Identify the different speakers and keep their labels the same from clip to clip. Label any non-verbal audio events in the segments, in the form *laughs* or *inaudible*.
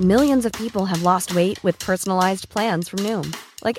Speaker 1: No in people way wait pies new like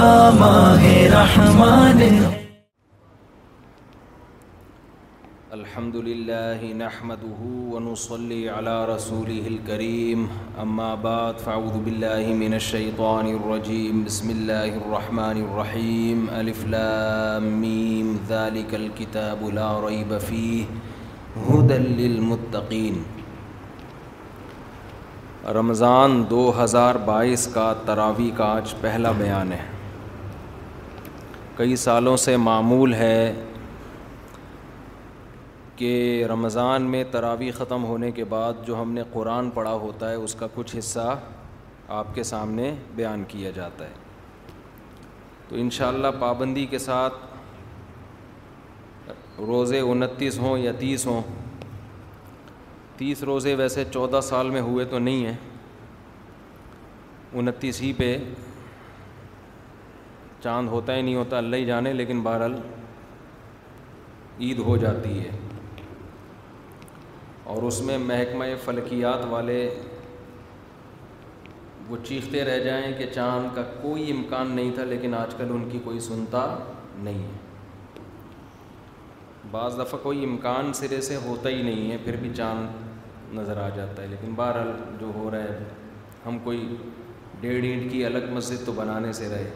Speaker 2: رحمان الحمد للہ الكريم اما بعد فاعوذ بالله من الشيطان الرجیم بسم الہ الرّحمٰن الرحیم الكتاب لا اللہ بفی حد المتقین رمضان دو ہزار بائیس کا تراوی کا آج پہلا بیان ہے کئی سالوں سے معمول ہے کہ رمضان میں تراوی ختم ہونے کے بعد جو ہم نے قرآن پڑھا ہوتا ہے اس کا کچھ حصہ آپ کے سامنے بیان کیا جاتا ہے تو انشاءاللہ پابندی کے ساتھ روزے انتیس ہوں یا تیس ہوں تیس روزے ویسے چودہ سال میں ہوئے تو نہیں ہیں انتیس ہی پہ چاند ہوتا ہی نہیں ہوتا اللہ ہی جانے لیکن بہرحال عید ہو جاتی ہے اور اس میں محکمہ فلکیات والے وہ چیختے رہ جائیں کہ چاند کا کوئی امکان نہیں تھا لیکن آج کل ان کی کوئی سنتا نہیں ہے بعض دفعہ کوئی امکان سرے سے ہوتا ہی نہیں ہے پھر بھی چاند نظر آ جاتا ہے لیکن بہرحال جو ہو رہا ہے ہم کوئی ڈیڑھ اینٹ کی الگ مسجد تو بنانے سے رہے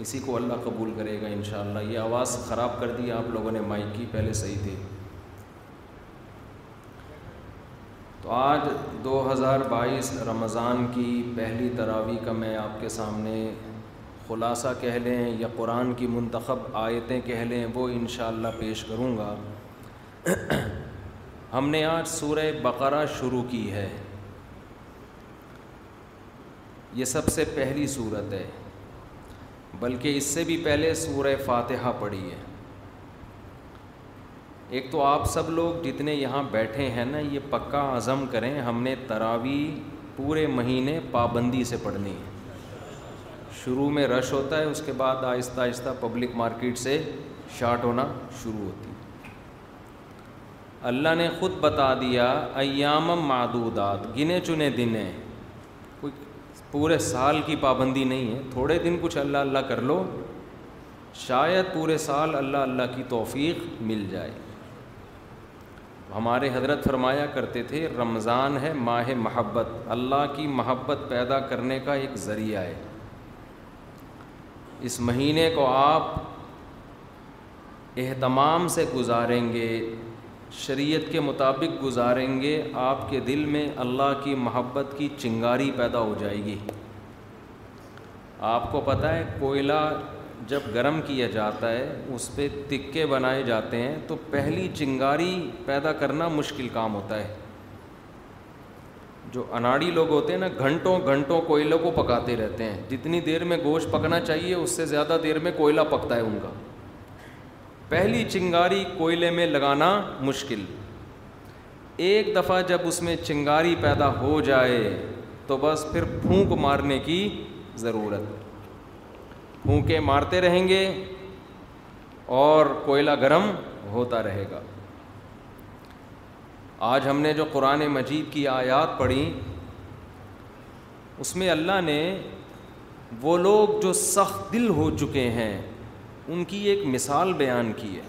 Speaker 2: اسی کو اللہ قبول کرے گا انشاءاللہ یہ آواز خراب کر دی آپ لوگوں نے مائک کی پہلے صحیح تھی تو آج دو ہزار بائیس رمضان کی پہلی تراوی کا میں آپ کے سامنے خلاصہ کہہ لیں یا قرآن کی منتخب آیتیں کہہ لیں وہ انشاءاللہ پیش کروں گا ہم نے آج سورہ بقرہ شروع کی ہے یہ سب سے پہلی صورت ہے بلکہ اس سے بھی پہلے سورہ فاتحہ پڑھی ہے ایک تو آپ سب لوگ جتنے یہاں بیٹھے ہیں نا یہ پکا عزم کریں ہم نے تراوی پورے مہینے پابندی سے پڑھنی ہے شروع میں رش ہوتا ہے اس کے بعد آہستہ آہستہ پبلک مارکیٹ سے شارٹ ہونا شروع ہوتی اللہ نے خود بتا دیا ایامم معدودات گنے چنے دنیں پورے سال کی پابندی نہیں ہے تھوڑے دن کچھ اللہ اللہ کر لو شاید پورے سال اللہ اللہ کی توفیق مل جائے ہمارے حضرت فرمایا کرتے تھے رمضان ہے ماہ محبت اللہ کی محبت پیدا کرنے کا ایک ذریعہ ہے اس مہینے کو آپ اہتمام سے گزاریں گے شریعت کے مطابق گزاریں گے آپ کے دل میں اللہ کی محبت کی چنگاری پیدا ہو جائے گی آپ کو پتہ ہے کوئلہ جب گرم کیا جاتا ہے اس پہ تکے بنائے جاتے ہیں تو پہلی چنگاری پیدا کرنا مشکل کام ہوتا ہے جو اناڑی لوگ ہوتے ہیں نا گھنٹوں گھنٹوں کوئلوں کو پکاتے رہتے ہیں جتنی دیر میں گوشت پکنا چاہیے اس سے زیادہ دیر میں کوئلہ پکتا ہے ان کا پہلی چنگاری کوئلے میں لگانا مشکل ایک دفعہ جب اس میں چنگاری پیدا ہو جائے تو بس پھر پھونک مارنے کی ضرورت پھونکے مارتے رہیں گے اور کوئلہ گرم ہوتا رہے گا آج ہم نے جو قرآن مجید کی آیات پڑھی اس میں اللہ نے وہ لوگ جو سخت دل ہو چکے ہیں ان کی ایک مثال بیان کی ہے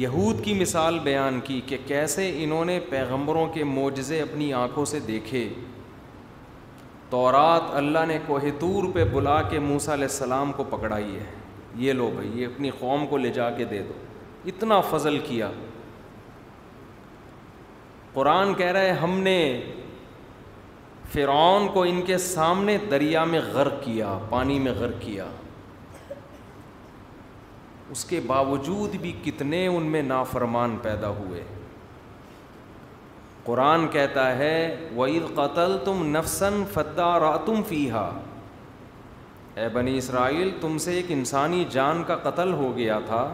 Speaker 2: یہود کی مثال بیان کی کہ کیسے انہوں نے پیغمبروں کے معجزے اپنی آنکھوں سے دیکھے تورات اللہ نے کوہ پہ بلا کے موسا علیہ السلام کو پکڑائی ہے یہ لو بھائی یہ اپنی قوم کو لے جا کے دے دو اتنا فضل کیا قرآن کہہ رہا ہے ہم نے فرعون کو ان کے سامنے دریا میں غرق کیا پانی میں غرق کیا اس کے باوجود بھی کتنے ان میں نافرمان پیدا ہوئے قرآن کہتا ہے وعید قتل تم نفسن فدا راتم فیحا اے بنی اسرائیل تم سے ایک انسانی جان کا قتل ہو گیا تھا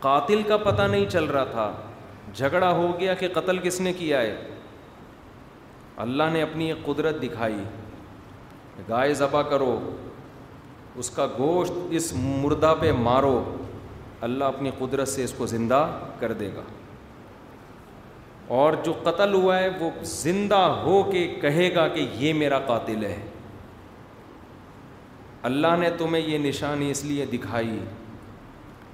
Speaker 2: قاتل کا پتہ نہیں چل رہا تھا جھگڑا ہو گیا کہ قتل کس نے کیا ہے اللہ نے اپنی ایک قدرت دکھائی گائے ذبح کرو اس کا گوشت اس مردہ پہ مارو اللہ اپنی قدرت سے اس کو زندہ کر دے گا اور جو قتل ہوا ہے وہ زندہ ہو کے کہے گا کہ یہ میرا قاتل ہے اللہ نے تمہیں یہ نشانی اس لیے دکھائی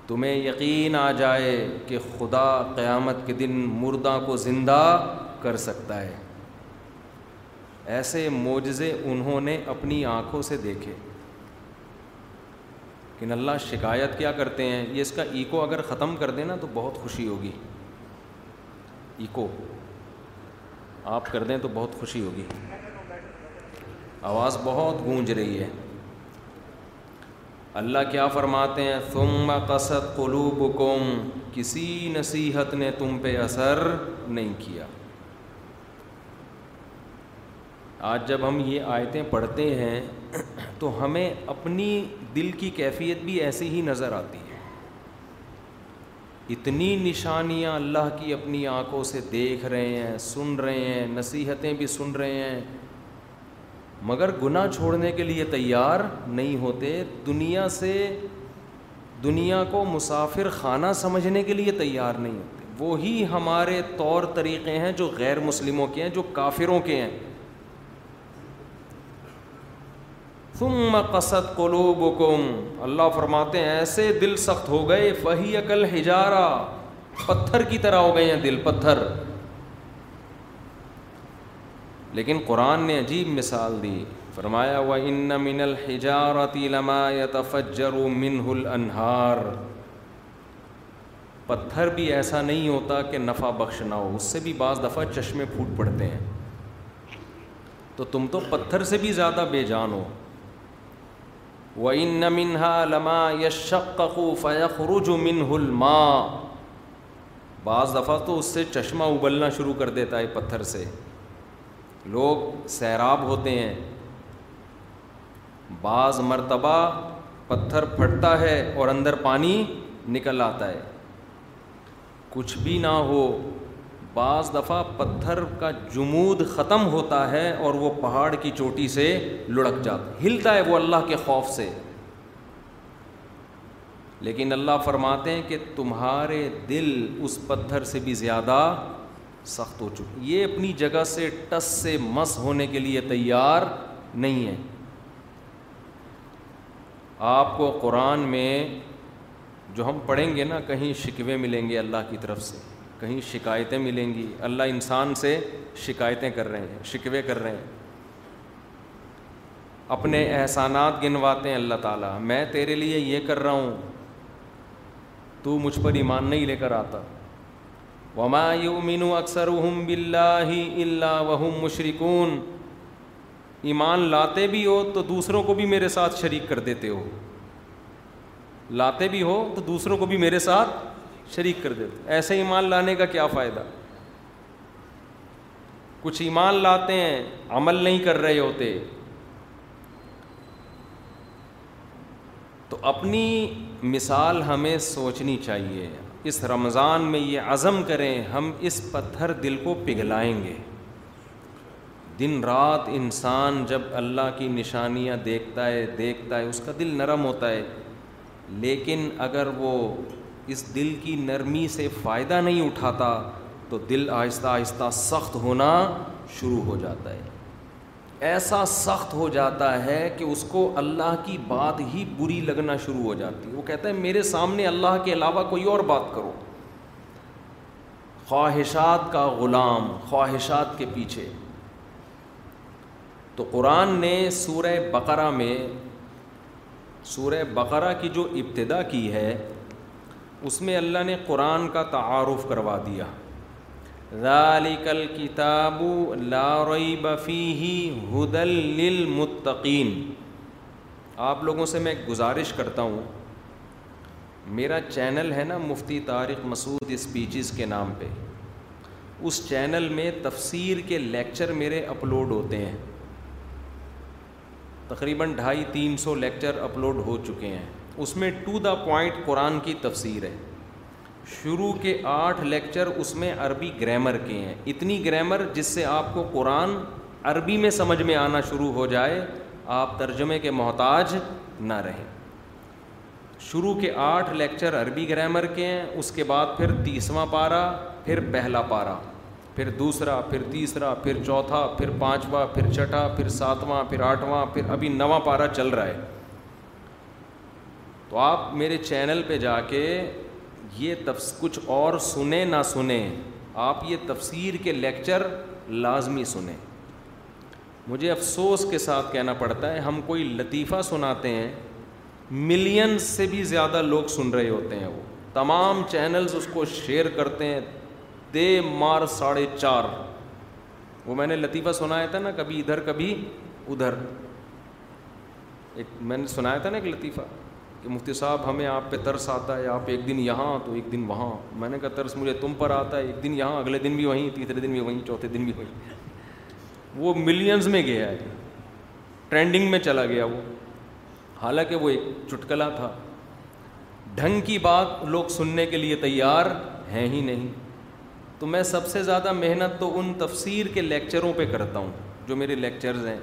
Speaker 2: تمہیں یقین آ جائے کہ خدا قیامت کے دن مردہ کو زندہ کر سکتا ہے ایسے معجزے انہوں نے اپنی آنکھوں سے دیکھے کہ اللہ شکایت کیا کرتے ہیں یہ اس کا ایکو اگر ختم کر دیں نا تو بہت خوشی ہوگی ایکو آپ کر دیں تو بہت خوشی ہوگی آواز بہت گونج رہی ہے اللہ کیا فرماتے ہیں تم قصد قلوبکم کسی نصیحت نے تم پہ اثر نہیں کیا آج جب ہم یہ آیتیں پڑھتے ہیں تو ہمیں اپنی دل کی کیفیت بھی ایسی ہی نظر آتی ہے اتنی نشانیاں اللہ کی اپنی آنکھوں سے دیکھ رہے ہیں سن رہے ہیں نصیحتیں بھی سن رہے ہیں مگر گناہ چھوڑنے کے لیے تیار نہیں ہوتے دنیا سے دنیا کو مسافر خانہ سمجھنے کے لیے تیار نہیں ہوتے وہی ہمارے طور طریقے ہیں جو غیر مسلموں کے ہیں جو کافروں کے ہیں ثم قصد قلوبكم اللہ فرماتے ہیں ایسے دل سخت ہو گئے فہی پتھر کی طرح ہو گئے ہیں دل پتھر لیکن قرآن نے عجیب مثال دی فرمایا الانہار پتھر بھی ایسا نہیں ہوتا کہ نفع بخش نہ ہو اس سے بھی بعض دفعہ چشمے پھوٹ پڑتے ہیں تو تم تو پتھر سے بھی زیادہ بے جان ہو و مِنْهَا منہا لما فَيَخْرُجُ مِنْهُ منہ بعض دفعہ تو اس سے چشمہ ابلنا شروع کر دیتا ہے پتھر سے لوگ سیراب ہوتے ہیں بعض مرتبہ پتھر پھٹتا ہے اور اندر پانی نکل آتا ہے کچھ بھی نہ ہو بعض دفعہ پتھر کا جمود ختم ہوتا ہے اور وہ پہاڑ کی چوٹی سے لڑک جاتا ہلتا ہے وہ اللہ کے خوف سے لیکن اللہ فرماتے ہیں کہ تمہارے دل اس پتھر سے بھی زیادہ سخت ہو چکے یہ اپنی جگہ سے ٹس سے مس ہونے کے لیے تیار نہیں ہے آپ کو قرآن میں جو ہم پڑھیں گے نا کہیں شکوے ملیں گے اللہ کی طرف سے کہیں شکایتیں ملیں گی اللہ انسان سے شکایتیں کر رہے ہیں شکوے کر رہے ہیں اپنے احسانات گنواتے ہیں اللہ تعالیٰ میں تیرے لیے یہ کر رہا ہوں تو مجھ پر ایمان نہیں لے کر آتا وما یؤمن اکثر باللہ الا اللہ وہم مشرقن ایمان لاتے بھی ہو تو دوسروں کو بھی میرے ساتھ شریک کر دیتے ہو لاتے بھی ہو تو دوسروں کو بھی میرے ساتھ شریک کر دیتے ایسے ایمان لانے کا کیا فائدہ کچھ ایمان لاتے ہیں عمل نہیں کر رہے ہوتے تو اپنی مثال ہمیں سوچنی چاہیے اس رمضان میں یہ عزم کریں ہم اس پتھر دل کو پگھلائیں گے دن رات انسان جب اللہ کی نشانیاں دیکھتا ہے دیکھتا ہے اس کا دل نرم ہوتا ہے لیکن اگر وہ اس دل کی نرمی سے فائدہ نہیں اٹھاتا تو دل آہستہ آہستہ سخت ہونا شروع ہو جاتا ہے ایسا سخت ہو جاتا ہے کہ اس کو اللہ کی بات ہی بری لگنا شروع ہو جاتی ہے وہ کہتا ہے میرے سامنے اللہ کے علاوہ کوئی اور بات کرو خواہشات کا غلام خواہشات کے پیچھے تو قرآن نے سورہ بقرہ میں سورہ بقرہ کی جو ابتدا کی ہے اس میں اللہ نے قرآن کا تعارف کروا دیا ذالکل کتاب لا ریب بفی ہی حدل آپ لوگوں سے میں گزارش کرتا ہوں میرا چینل ہے نا مفتی طارق مسعود اسپیچز کے نام پہ اس چینل میں تفسیر کے لیکچر میرے اپلوڈ ہوتے ہیں تقریباً ڈھائی تین سو لیکچر اپلوڈ ہو چکے ہیں اس میں ٹو دا پوائنٹ قرآن کی تفسیر ہے شروع کے آٹھ لیکچر اس میں عربی گرامر کے ہیں اتنی گرامر جس سے آپ کو قرآن عربی میں سمجھ میں آنا شروع ہو جائے آپ ترجمے کے محتاج نہ رہیں شروع کے آٹھ لیکچر عربی گرامر کے ہیں اس کے بعد پھر تیسواں پارا پھر پہلا پارا پھر دوسرا پھر تیسرا پھر چوتھا پھر پانچواں پھر چھٹا پھر ساتواں پھر آٹھواں پھر ابھی نواں پارا چل رہا ہے تو آپ میرے چینل پہ جا کے یہ تفس کچھ اور سنیں نہ سنیں آپ یہ تفسیر کے لیکچر لازمی سنیں مجھے افسوس کے ساتھ کہنا پڑتا ہے ہم کوئی لطیفہ سناتے ہیں ملین سے بھی زیادہ لوگ سن رہے ہوتے ہیں وہ تمام چینلز اس کو شیئر کرتے ہیں دے مار ساڑھے چار وہ میں نے لطیفہ سنایا تھا نا کبھی ادھر کبھی ادھر ایک میں نے سنایا تھا نا ایک لطیفہ کہ مفتی صاحب ہمیں آپ پہ ترس آتا ہے آپ ایک دن یہاں تو ایک دن وہاں میں نے کہا ترس مجھے تم پر آتا ہے ایک دن یہاں اگلے دن بھی وہیں تیسرے دن بھی وہیں چوتھے دن بھی وہیں وہ ملینز میں گیا ہے ٹرینڈنگ میں چلا گیا وہ حالانکہ وہ ایک چٹکلا تھا ڈھنگ کی بات لوگ سننے کے لیے تیار ہیں ہی نہیں تو میں سب سے زیادہ محنت تو ان تفسیر کے لیکچروں پہ کرتا ہوں جو میرے لیکچرز ہیں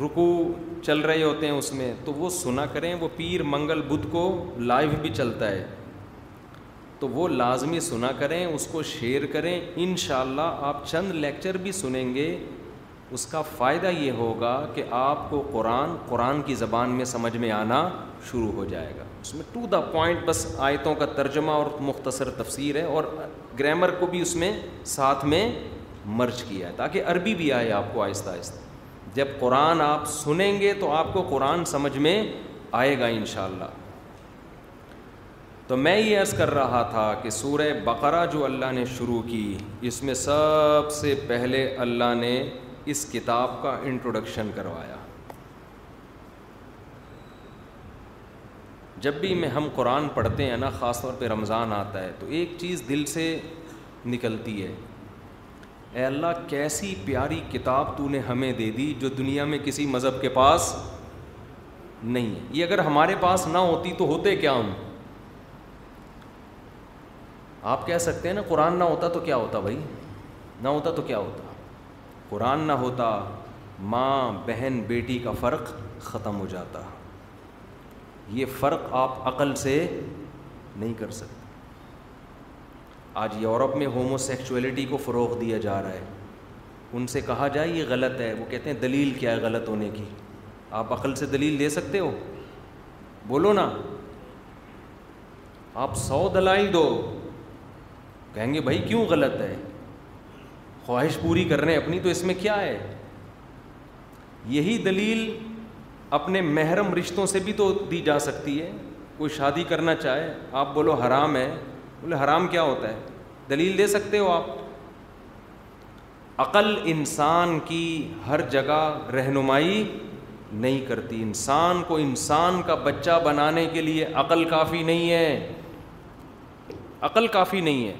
Speaker 2: رکو چل رہے ہوتے ہیں اس میں تو وہ سنا کریں وہ پیر منگل بدھ کو لائیو بھی چلتا ہے تو وہ لازمی سنا کریں اس کو شیئر کریں انشاءاللہ اللہ آپ چند لیکچر بھی سنیں گے اس کا فائدہ یہ ہوگا کہ آپ کو قرآن قرآن کی زبان میں سمجھ میں آنا شروع ہو جائے گا اس میں ٹو دا پوائنٹ بس آیتوں کا ترجمہ اور مختصر تفسیر ہے اور گرامر کو بھی اس میں ساتھ میں مرچ کیا ہے تاکہ عربی بھی آئے آپ کو آہستہ آہستہ جب قرآن آپ سنیں گے تو آپ کو قرآن سمجھ میں آئے گا انشاءاللہ تو میں یہ عرض کر رہا تھا کہ سورہ بقرہ جو اللہ نے شروع کی اس میں سب سے پہلے اللہ نے اس کتاب کا انٹروڈکشن کروایا جب بھی میں ہم قرآن پڑھتے ہیں نا خاص طور پہ رمضان آتا ہے تو ایک چیز دل سے نکلتی ہے اے اللہ کیسی پیاری کتاب تو نے ہمیں دے دی جو دنیا میں کسی مذہب کے پاس نہیں ہے یہ اگر ہمارے پاس نہ ہوتی تو ہوتے کیا ہم آپ کہہ سکتے ہیں نا قرآن نہ ہوتا تو کیا ہوتا بھائی نہ ہوتا تو کیا ہوتا قرآن نہ ہوتا ماں بہن بیٹی کا فرق ختم ہو جاتا یہ فرق آپ عقل سے نہیں کر سکتے آج یورپ میں ہومو سیکچویلٹی کو فروغ دیا جا رہا ہے ان سے کہا جائے یہ غلط ہے وہ کہتے ہیں دلیل کیا ہے غلط ہونے کی آپ عقل سے دلیل دے سکتے ہو بولو نا آپ سو دلائل دو کہیں گے بھائی کیوں غلط ہے خواہش پوری کر رہے ہیں اپنی تو اس میں کیا ہے یہی دلیل اپنے محرم رشتوں سے بھی تو دی جا سکتی ہے کوئی شادی کرنا چاہے آپ بولو حرام ہے بولے حرام کیا ہوتا ہے دلیل دے سکتے ہو آپ عقل انسان کی ہر جگہ رہنمائی نہیں کرتی انسان کو انسان کا بچہ بنانے کے لیے عقل کافی نہیں ہے عقل کافی نہیں ہے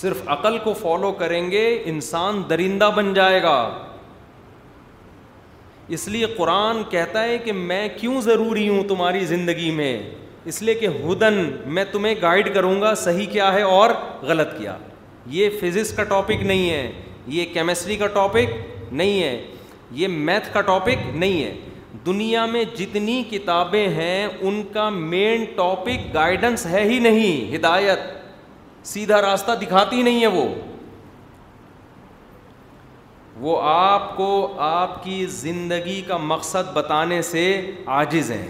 Speaker 2: صرف عقل کو فالو کریں گے انسان درندہ بن جائے گا اس لیے قرآن کہتا ہے کہ میں کیوں ضروری ہوں تمہاری زندگی میں اس لیے کہ ہدن میں تمہیں گائڈ کروں گا صحیح کیا ہے اور غلط کیا یہ فزکس کا ٹاپک نہیں ہے یہ کیمسٹری کا ٹاپک نہیں ہے یہ میتھ کا ٹاپک نہیں ہے دنیا میں جتنی کتابیں ہیں ان کا مین ٹاپک گائیڈنس ہے ہی نہیں ہدایت سیدھا راستہ دکھاتی نہیں ہے وہ وہ آپ کو آپ کی زندگی کا مقصد بتانے سے عاجز ہیں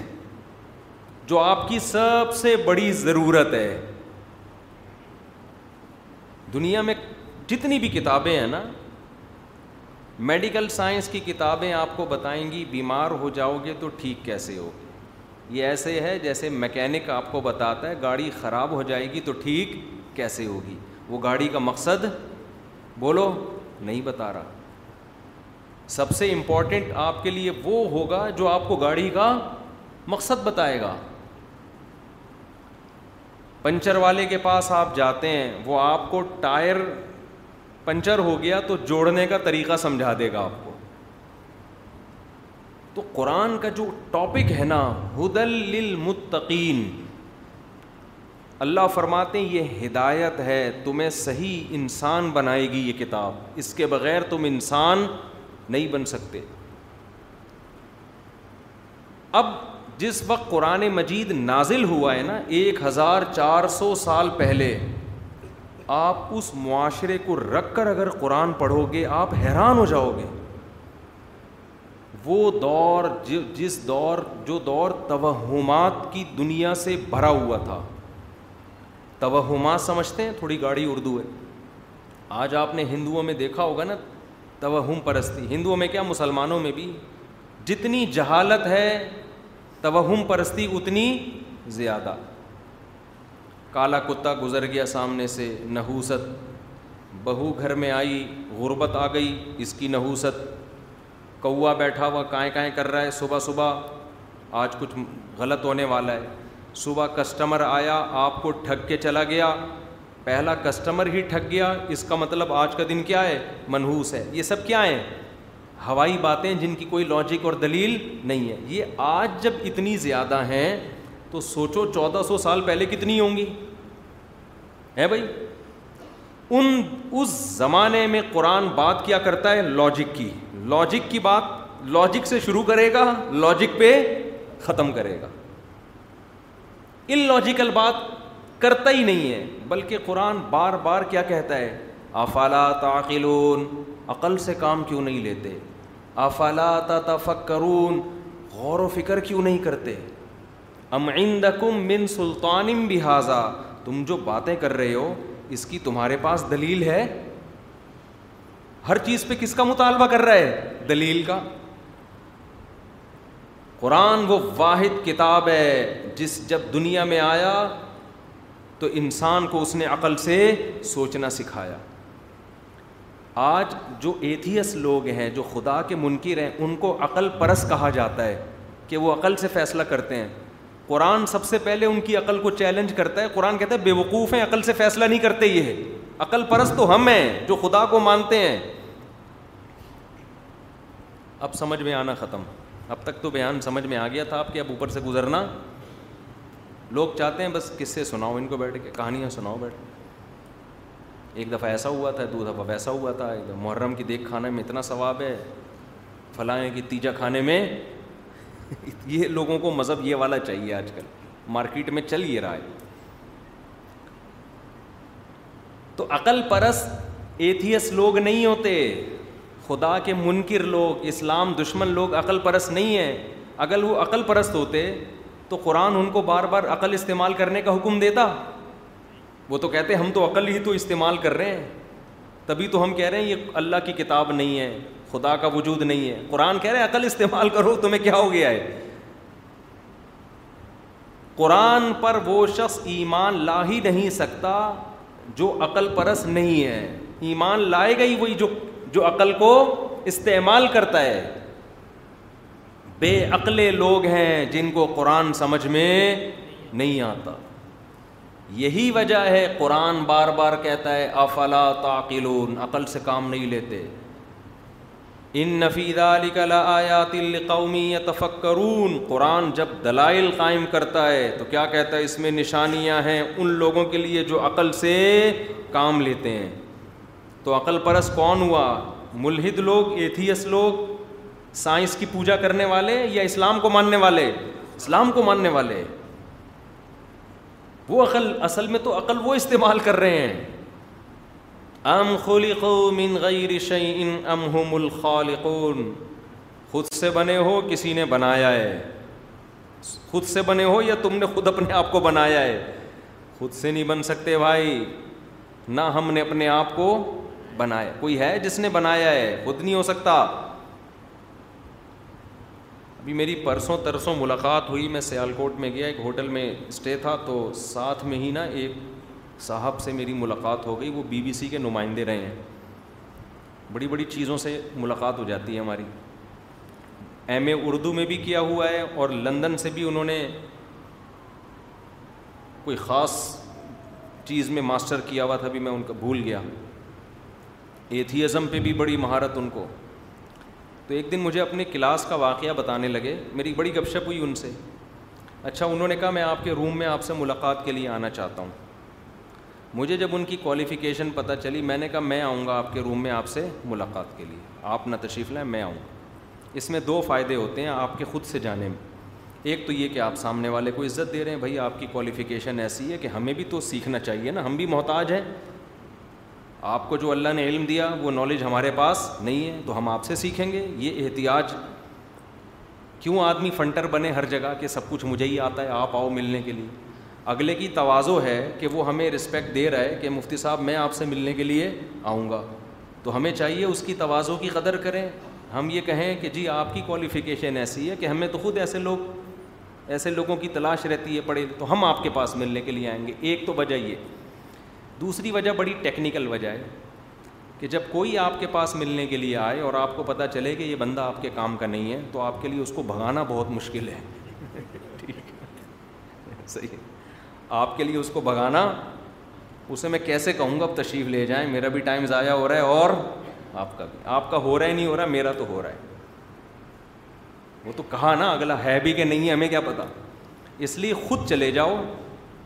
Speaker 2: جو آپ کی سب سے بڑی ضرورت ہے دنیا میں جتنی بھی کتابیں ہیں نا میڈیکل سائنس کی کتابیں آپ کو بتائیں گی بیمار ہو جاؤ گے تو ٹھیک کیسے ہوگی یہ ایسے ہے جیسے میکینک آپ کو بتاتا ہے گاڑی خراب ہو جائے گی تو ٹھیک کیسے ہوگی وہ گاڑی کا مقصد بولو نہیں بتا رہا سب سے امپورٹنٹ آپ کے لیے وہ ہوگا جو آپ کو گاڑی کا مقصد بتائے گا پنچر والے کے پاس آپ جاتے ہیں وہ آپ کو ٹائر پنچر ہو گیا تو جوڑنے کا طریقہ سمجھا دے گا آپ کو تو قرآن کا جو ٹاپک ہے نا ہدل للمتقین اللہ فرماتے ہیں یہ ہدایت ہے تمہیں صحیح انسان بنائے گی یہ کتاب اس کے بغیر تم انسان نہیں بن سکتے اب جس وقت قرآن مجید نازل ہوا ہے نا ایک ہزار چار سو سال پہلے آپ اس معاشرے کو رکھ کر اگر قرآن پڑھو گے آپ حیران ہو جاؤ گے وہ دور جس دور جو دور توہمات کی دنیا سے بھرا ہوا تھا توہمات سمجھتے ہیں تھوڑی گاڑی اردو ہے آج آپ نے ہندوؤں میں دیکھا ہوگا نا توہم پرستی ہندوؤں میں کیا مسلمانوں میں بھی جتنی جہالت ہے توہم پرستی اتنی زیادہ کالا کتا گزر گیا سامنے سے نحوست بہو گھر میں آئی غربت آ گئی اس کی نحوست کوا بیٹھا ہوا کائیں کائیں کر رہا ہے صبح صبح آج کچھ غلط ہونے والا ہے صبح کسٹمر آیا آپ کو ٹھگ کے چلا گیا پہلا کسٹمر ہی ٹھگ گیا اس کا مطلب آج کا دن کیا ہے منحوس ہے یہ سب کیا ہیں ہوائی باتیں جن کی کوئی لاجک اور دلیل نہیں ہے یہ آج جب اتنی زیادہ ہیں تو سوچو چودہ سو سال پہلے کتنی ہوں گی ہے بھائی ان اس زمانے میں قرآن بات کیا کرتا ہے لاجک کی لاجک کی بات لاجک سے شروع کرے گا لاجک پہ ختم کرے گا ان لاجیکل بات کرتا ہی نہیں ہے بلکہ قرآن بار بار کیا کہتا ہے افالا تعقلون عقل سے کام کیوں نہیں لیتے افلا تتفکرون غور و فکر کیوں نہیں کرتے ام عندکم من سلطان بہاذا تم جو باتیں کر رہے ہو اس کی تمہارے پاس دلیل ہے ہر چیز پہ کس کا مطالبہ کر رہا ہے دلیل کا قرآن وہ واحد کتاب ہے جس جب دنیا میں آیا تو انسان کو اس نے عقل سے سوچنا سکھایا آج جو ایتھیس لوگ ہیں جو خدا کے منکر ہیں ان کو عقل پرس کہا جاتا ہے کہ وہ عقل سے فیصلہ کرتے ہیں قرآن سب سے پہلے ان کی عقل کو چیلنج کرتا ہے قرآن کہتا ہے بے وقوف ہیں عقل سے فیصلہ نہیں کرتے یہ عقل پرست تو ہم ہیں جو خدا کو مانتے ہیں اب سمجھ میں آنا ختم اب تک تو بیان سمجھ میں آ گیا تھا آپ کے اب اوپر سے گزرنا لوگ چاہتے ہیں بس کس سے سناؤ ان کو بیٹھ کے کہانیاں سناؤ بیٹھ کے ایک دفعہ ایسا ہوا تھا دو دفعہ ویسا ہوا تھا ایک دفعہ محرم کی دیکھ کھانے میں اتنا ثواب ہے فلاں کی تیجا کھانے میں *laughs* یہ لوگوں کو مذہب یہ والا چاہیے آج کل مارکیٹ میں چل یہ رہا ہے تو عقل پرست ایتھیس لوگ نہیں ہوتے خدا کے منکر لوگ اسلام دشمن لوگ عقل پرست نہیں ہیں اگر وہ عقل پرست ہوتے تو قرآن ان کو بار بار عقل استعمال کرنے کا حکم دیتا وہ تو کہتے ہیں ہم تو عقل ہی تو استعمال کر رہے ہیں تبھی تو ہم کہہ رہے ہیں یہ اللہ کی کتاب نہیں ہے خدا کا وجود نہیں ہے قرآن کہہ رہے ہیں عقل استعمال کرو تمہیں کیا ہو گیا ہے قرآن پر وہ شخص ایمان لا ہی نہیں سکتا جو عقل پرس نہیں ہے ایمان لائے گئی وہی جو عقل کو استعمال کرتا ہے بے عقل لوگ ہیں جن کو قرآن سمجھ میں نہیں آتا یہی وجہ ہے قرآن بار بار کہتا ہے افلا تعقلون عقل سے کام نہیں لیتے ان نفیدا کلا القومی یا تفکرون قرآن جب دلائل قائم کرتا ہے تو کیا کہتا ہے اس میں نشانیاں ہیں ان لوگوں کے لیے جو عقل سے کام لیتے ہیں تو عقل پرست کون ہوا ملحد لوگ ایتھیس لوگ سائنس کی پوجا کرنے والے یا اسلام کو ماننے والے اسلام کو ماننے والے وہ عقل اصل میں تو عقل وہ استعمال کر رہے ہیں ام من غیر شیئن ام ہم الخالقون خود سے بنے ہو کسی نے بنایا ہے خود سے بنے ہو یا تم نے خود اپنے آپ کو بنایا ہے خود سے نہیں بن سکتے بھائی نہ ہم نے اپنے آپ کو بنایا کوئی ہے جس نے بنایا ہے خود نہیں ہو سکتا ابھی میری پرسوں ترسوں ملاقات ہوئی میں سیالکوٹ میں گیا ایک ہوٹل میں اسٹے تھا تو ساتھ میں ہی نا ایک صاحب سے میری ملاقات ہو گئی وہ بی بی سی کے نمائندے رہے ہیں بڑی بڑی چیزوں سے ملاقات ہو جاتی ہے ہماری ایم اے اردو میں بھی کیا ہوا ہے اور لندن سے بھی انہوں نے کوئی خاص چیز میں ماسٹر کیا ہوا تھا بھی میں ان کا بھول گیا ایتھیزم پہ بھی بڑی مہارت ان کو تو ایک دن مجھے اپنی کلاس کا واقعہ بتانے لگے میری بڑی گپ شپ ہوئی ان سے اچھا انہوں نے کہا میں آپ کے روم میں آپ سے ملاقات کے لیے آنا چاہتا ہوں مجھے جب ان کی کوالیفیکیشن پتہ چلی میں نے کہا میں آؤں گا آپ کے روم میں آپ سے ملاقات کے لیے آپ نہ تشریف لیں میں آؤں گا اس میں دو فائدے ہوتے ہیں آپ کے خود سے جانے میں ایک تو یہ کہ آپ سامنے والے کو عزت دے رہے ہیں بھائی آپ کی کوالیفیکیشن ایسی ہے کہ ہمیں بھی تو سیکھنا چاہیے نا ہم بھی محتاج ہیں آپ کو جو اللہ نے علم دیا وہ نالج ہمارے پاس نہیں ہے تو ہم آپ سے سیکھیں گے یہ احتیاط کیوں آدمی فنٹر بنے ہر جگہ کہ سب کچھ مجھے ہی آتا ہے آپ آؤ ملنے کے لیے اگلے کی توازو ہے کہ وہ ہمیں رسپیکٹ دے رہا ہے کہ مفتی صاحب میں آپ سے ملنے کے لیے آؤں گا تو ہمیں چاہیے اس کی توازو کی قدر کریں ہم یہ کہیں کہ جی آپ کی کوالیفیکیشن ایسی ہے کہ ہمیں تو خود ایسے لوگ ایسے لوگوں کی تلاش رہتی ہے پڑھے تو ہم آپ کے پاس ملنے کے لیے آئیں گے ایک تو وجہ یہ دوسری وجہ بڑی ٹیکنیکل وجہ ہے کہ جب کوئی آپ کے پاس ملنے کے لیے آئے اور آپ کو پتہ چلے کہ یہ بندہ آپ کے کام کا نہیں ہے تو آپ کے لیے اس کو بھگانا بہت مشکل ہے ٹھیک *laughs* ہے آپ کے لیے اس کو بھگانا اسے میں کیسے کہوں گا اب تشریف لے جائیں میرا بھی ٹائم ضائع ہو رہا ہے اور آپ کا بھی آپ کا ہو رہا ہے نہیں ہو رہا میرا تو ہو رہا ہے وہ تو کہا نا اگلا ہے بھی کہ نہیں ہے ہمیں کیا پتا اس لیے خود چلے جاؤ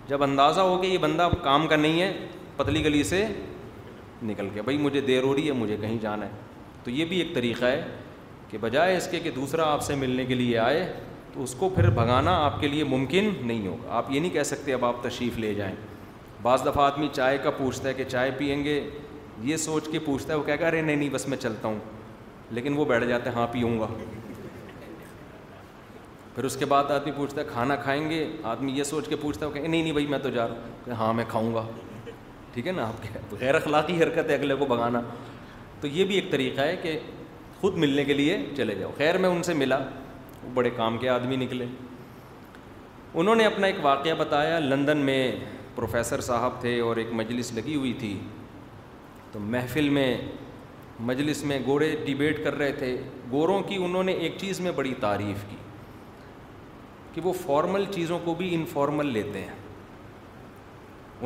Speaker 2: جب اندازہ ہو کہ یہ بندہ کام کا نہیں ہے پتلی گلی سے نکل گیا بھائی مجھے دیر ہو رہی ہے مجھے کہیں جانا ہے تو یہ بھی ایک طریقہ ہے کہ بجائے اس کے کہ دوسرا آپ سے ملنے کے لیے آئے تو اس کو پھر بھگانا آپ کے لیے ممکن نہیں ہوگا آپ یہ نہیں کہہ سکتے اب آپ تشریف لے جائیں بعض دفعہ آدمی چائے کا پوچھتا ہے کہ چائے پئیں گے یہ سوچ کے پوچھتا ہے وہ کہہ ارے نہیں نہیں بس میں چلتا ہوں لیکن وہ بیٹھ جاتے ہیں ہاں پیوں گا پھر اس کے بعد آدمی پوچھتا ہے کھانا کھائیں گے آدمی یہ سوچ کے پوچھتا ہے وہ کہ نہیں نہیں بھائی میں تو جا رہا ہوں کہ ہاں میں کھاؤں گا ٹھیک ہے نا آپ کے غیر اخلاقی حرکت ہے اگلے کو بگانا تو یہ بھی ایک طریقہ ہے کہ خود ملنے کے لیے چلے جاؤ خیر میں ان سے ملا وہ بڑے کام کے آدمی نکلے انہوں نے اپنا ایک واقعہ بتایا لندن میں پروفیسر صاحب تھے اور ایک مجلس لگی ہوئی تھی تو محفل میں مجلس میں گورے ڈیبیٹ کر رہے تھے گوروں کی انہوں نے ایک چیز میں بڑی تعریف کی کہ وہ فارمل چیزوں کو بھی انفارمل لیتے ہیں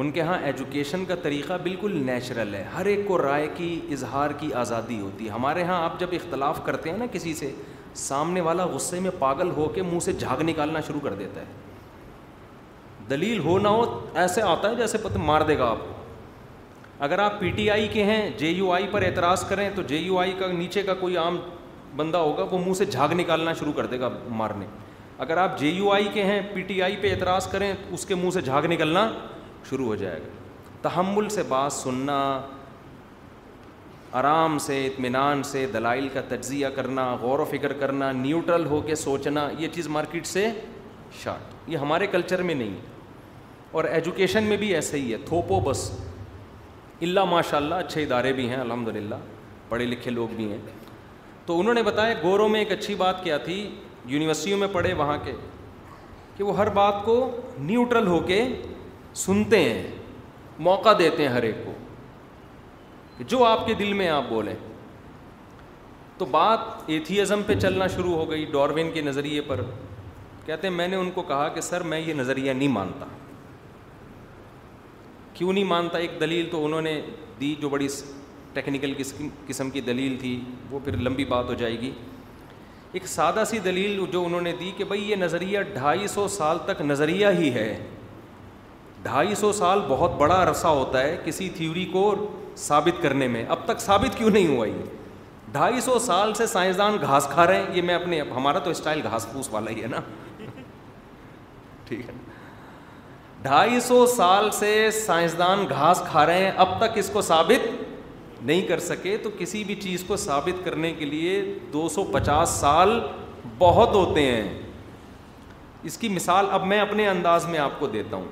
Speaker 2: ان کے ہاں ایجوکیشن کا طریقہ بالکل نیچرل ہے ہر ایک کو رائے کی اظہار کی آزادی ہوتی ہے ہمارے ہاں آپ جب اختلاف کرتے ہیں نا کسی سے سامنے والا غصے میں پاگل ہو کے منہ سے جھاگ نکالنا شروع کر دیتا ہے دلیل ہو نہ ہو ایسے آتا ہے جیسے پتہ مار دے گا آپ اگر آپ پی ٹی آئی کے ہیں جے یو آئی پر اعتراض کریں تو جے یو آئی کا نیچے کا کوئی عام بندہ ہوگا وہ منہ سے جھاگ نکالنا شروع کر دے گا مارنے اگر آپ جے یو آئی کے ہیں پی ٹی آئی پہ اعتراض کریں اس کے منہ سے جھاگ نکلنا شروع ہو جائے گا تحمل سے بات سننا آرام سے اطمینان سے دلائل کا تجزیہ کرنا غور و فکر کرنا نیوٹرل ہو کے سوچنا یہ چیز مارکیٹ سے شارٹ یہ ہمارے کلچر میں نہیں ہے اور ایجوکیشن میں بھی ایسے ہی ہے تھوپو بس اللہ ماشاء اللہ اچھے ادارے بھی ہیں الحمد للہ پڑھے لکھے لوگ بھی ہیں تو انہوں نے بتایا گوروں میں ایک اچھی بات کیا تھی یونیورسٹیوں میں پڑھے وہاں کے کہ وہ ہر بات کو نیوٹرل ہو کے سنتے ہیں موقع دیتے ہیں ہر ایک کو جو آپ کے دل میں آپ بولیں تو بات ایتھیزم پہ چلنا شروع ہو گئی ڈاروین کے نظریے پر کہتے ہیں میں نے ان کو کہا کہ سر میں یہ نظریہ نہیں مانتا کیوں نہیں مانتا ایک دلیل تو انہوں نے دی جو بڑی ٹیکنیکل قسم کی دلیل تھی وہ پھر لمبی بات ہو جائے گی ایک سادہ سی دلیل جو انہوں نے دی کہ بھائی یہ نظریہ ڈھائی سو سال تک نظریہ ہی ہے ڈھائی سو سال بہت بڑا عرصہ ہوتا ہے کسی تھیوری کو ثابت کرنے میں اب تک ثابت کیوں نہیں ہوا یہ ڈھائی سو سال سے سائنسدان گھاس کھا رہے ہیں یہ میں اپنے ہمارا تو اسٹائل گھاس پھوس والا ہی ہے نا ٹھیک ہے ڈھائی سو سال سے سائنسدان گھاس کھا رہے ہیں اب تک اس کو ثابت نہیں کر سکے تو کسی بھی چیز کو ثابت کرنے کے لیے دو سو پچاس سال بہت ہوتے ہیں اس کی مثال اب میں اپنے انداز میں آپ کو دیتا ہوں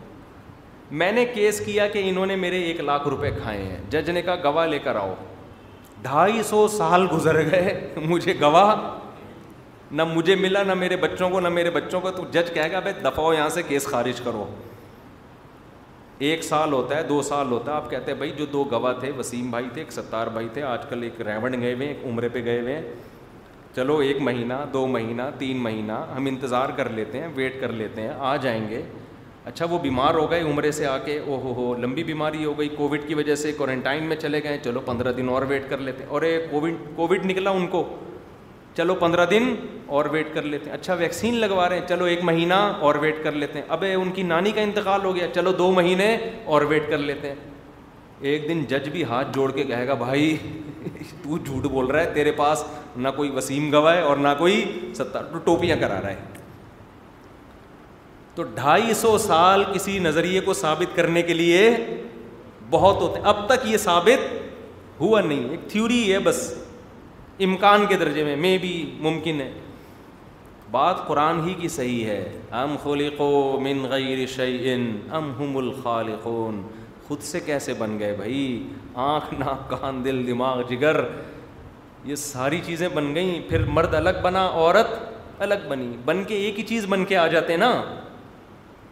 Speaker 2: میں نے کیس کیا کہ انہوں نے میرے ایک لاکھ روپے کھائے ہیں جج نے کہا گواہ لے کر آؤ ڈھائی سو سال گزر گئے مجھے گواہ نہ مجھے ملا نہ میرے بچوں کو نہ میرے بچوں کو تو جج کہے گا بھائی دفاع یہاں سے کیس خارج کرو ایک سال ہوتا ہے دو سال ہوتا ہے آپ کہتے ہیں بھائی جو دو گواہ تھے وسیم بھائی تھے ایک ستار بھائی تھے آج کل ایک ریون گئے ہوئے ہیں ایک عمرے پہ گئے ہوئے ہیں چلو ایک مہینہ دو مہینہ تین مہینہ ہم انتظار کر لیتے ہیں ویٹ کر لیتے ہیں آ جائیں گے اچھا وہ بیمار ہو گئے عمرے سے آ کے او ہو ہو لمبی بیماری ہو گئی کووڈ کی وجہ سے کوارنٹائن میں چلے گئے چلو پندرہ دن اور ویٹ کر لیتے ہیں اور کووڈ کووڈ نکلا ان کو چلو پندرہ دن اور ویٹ کر لیتے ہیں اچھا ویکسین لگوا رہے ہیں چلو ایک مہینہ اور ویٹ کر لیتے ہیں ابے ان کی نانی کا انتقال ہو گیا چلو دو مہینے اور ویٹ کر لیتے ہیں ایک دن جج بھی ہاتھ جوڑ کے کہے گا بھائی تو جھوٹ بول رہا ہے تیرے پاس نہ کوئی وسیم گواہ ہے اور نہ کوئی ستار ٹوپیاں کرا رہا ہے تو ڈھائی سو سال کسی نظریے کو ثابت کرنے کے لیے بہت ہوتے ہیں اب تک یہ ثابت ہوا نہیں ایک تھیوری ہے بس امکان کے درجے میں میں بھی ممکن ہے بات قرآن ہی کی صحیح ہے ام خلقو من غیر شعین ام ہم الخالقون خود سے کیسے بن گئے بھائی آنکھ ناک کان دل دماغ جگر یہ ساری چیزیں بن گئیں پھر مرد الگ بنا عورت الگ بنی بن کے ایک ہی چیز بن کے آ جاتے نا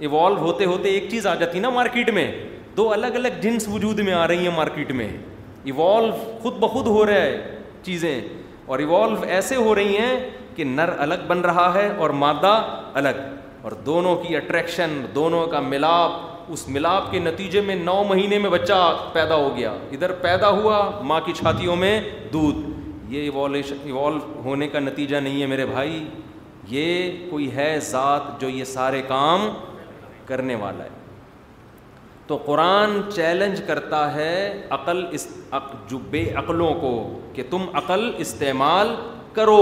Speaker 2: ایوالو ہوتے ہوتے ایک چیز آ جاتی ہے نا مارکیٹ میں دو الگ الگ جنس وجود میں آ رہی ہیں مارکیٹ میں ایوالو خود بخود ہو رہا ہے چیزیں اور ایوالو ایسے ہو رہی ہیں کہ نر الگ بن رہا ہے اور مادہ الگ اور دونوں کی اٹریکشن دونوں کا ملاپ اس ملاپ کے نتیجے میں نو مہینے میں بچہ پیدا ہو گیا ادھر پیدا ہوا ماں کی چھاتیوں میں دودھ یہ ایوالو ہونے کا نتیجہ نہیں ہے میرے بھائی یہ کوئی ہے ذات جو یہ سارے کام کرنے والا ہے تو قرآن چیلنج کرتا ہے عقل اس بے عقلوں کو کہ تم عقل استعمال کرو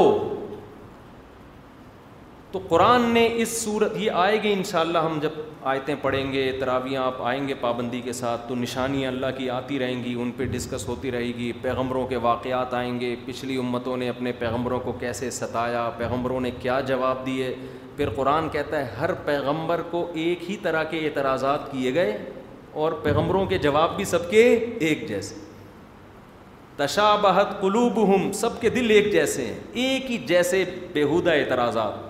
Speaker 2: تو قرآن نے اس صورت یہ آئے گی ان شاء اللہ ہم جب آیتیں پڑھیں گے تراویاں آپ آئیں گے پابندی کے ساتھ تو نشانیاں اللہ کی آتی رہیں گی ان پہ ڈسکس ہوتی رہے گی پیغمبروں کے واقعات آئیں گے پچھلی امتوں نے اپنے پیغمبروں کو کیسے ستایا پیغمبروں نے کیا جواب دیے پھر قرآن کہتا ہے ہر پیغمبر کو ایک ہی طرح کے اعتراضات کیے گئے اور پیغمبروں کے جواب بھی سب کے ایک جیسے تشابہت قلوبہم سب کے دل ایک جیسے ہیں ایک ہی جیسے بےحودہ اعتراضات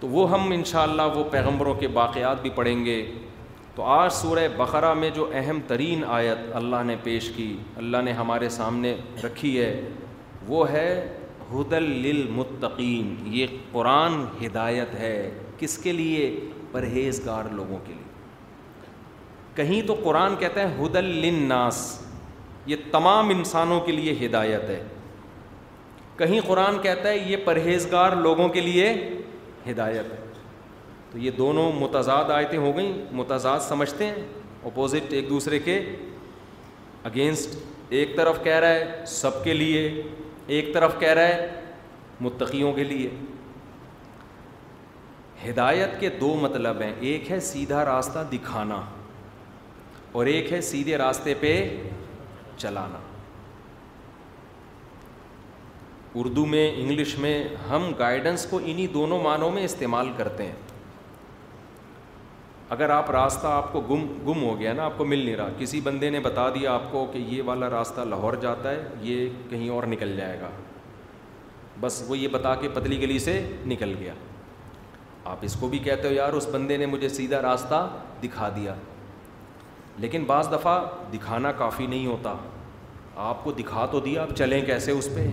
Speaker 2: تو وہ ہم انشاءاللہ وہ پیغمبروں کے واقعات بھی پڑھیں گے تو آج سورہ بقرہ میں جو اہم ترین آیت اللہ نے پیش کی اللہ نے ہمارے سامنے رکھی ہے وہ ہے حد للمتقین یہ قرآن ہدایت ہے کس کے لیے پرہیزگار لوگوں کے لیے کہیں تو قرآن کہتا ہے حد للناس یہ تمام انسانوں کے لیے ہدایت ہے کہیں قرآن کہتا ہے یہ پرہیزگار لوگوں کے لیے ہدایت تو یہ دونوں متضاد آیتیں ہو گئیں متضاد سمجھتے ہیں اپوزٹ ایک دوسرے کے اگینسٹ ایک طرف کہہ رہا ہے سب کے لیے ایک طرف کہہ رہا ہے متقیوں کے لیے ہدایت کے دو مطلب ہیں ایک ہے سیدھا راستہ دکھانا اور ایک ہے سیدھے راستے پہ چلانا اردو میں انگلش میں ہم گائیڈنس کو انہی دونوں معنوں میں استعمال کرتے ہیں اگر آپ راستہ آپ کو گم گم ہو گیا نا آپ کو مل نہیں رہا کسی بندے نے بتا دیا آپ کو کہ یہ والا راستہ لاہور جاتا ہے یہ کہیں اور نکل جائے گا بس وہ یہ بتا کے پتلی گلی سے نکل گیا آپ اس کو بھی کہتے ہو یار اس بندے نے مجھے سیدھا راستہ دکھا دیا لیکن بعض دفعہ دکھانا کافی نہیں ہوتا آپ کو دکھا تو دیا آپ چلیں کیسے اس پہ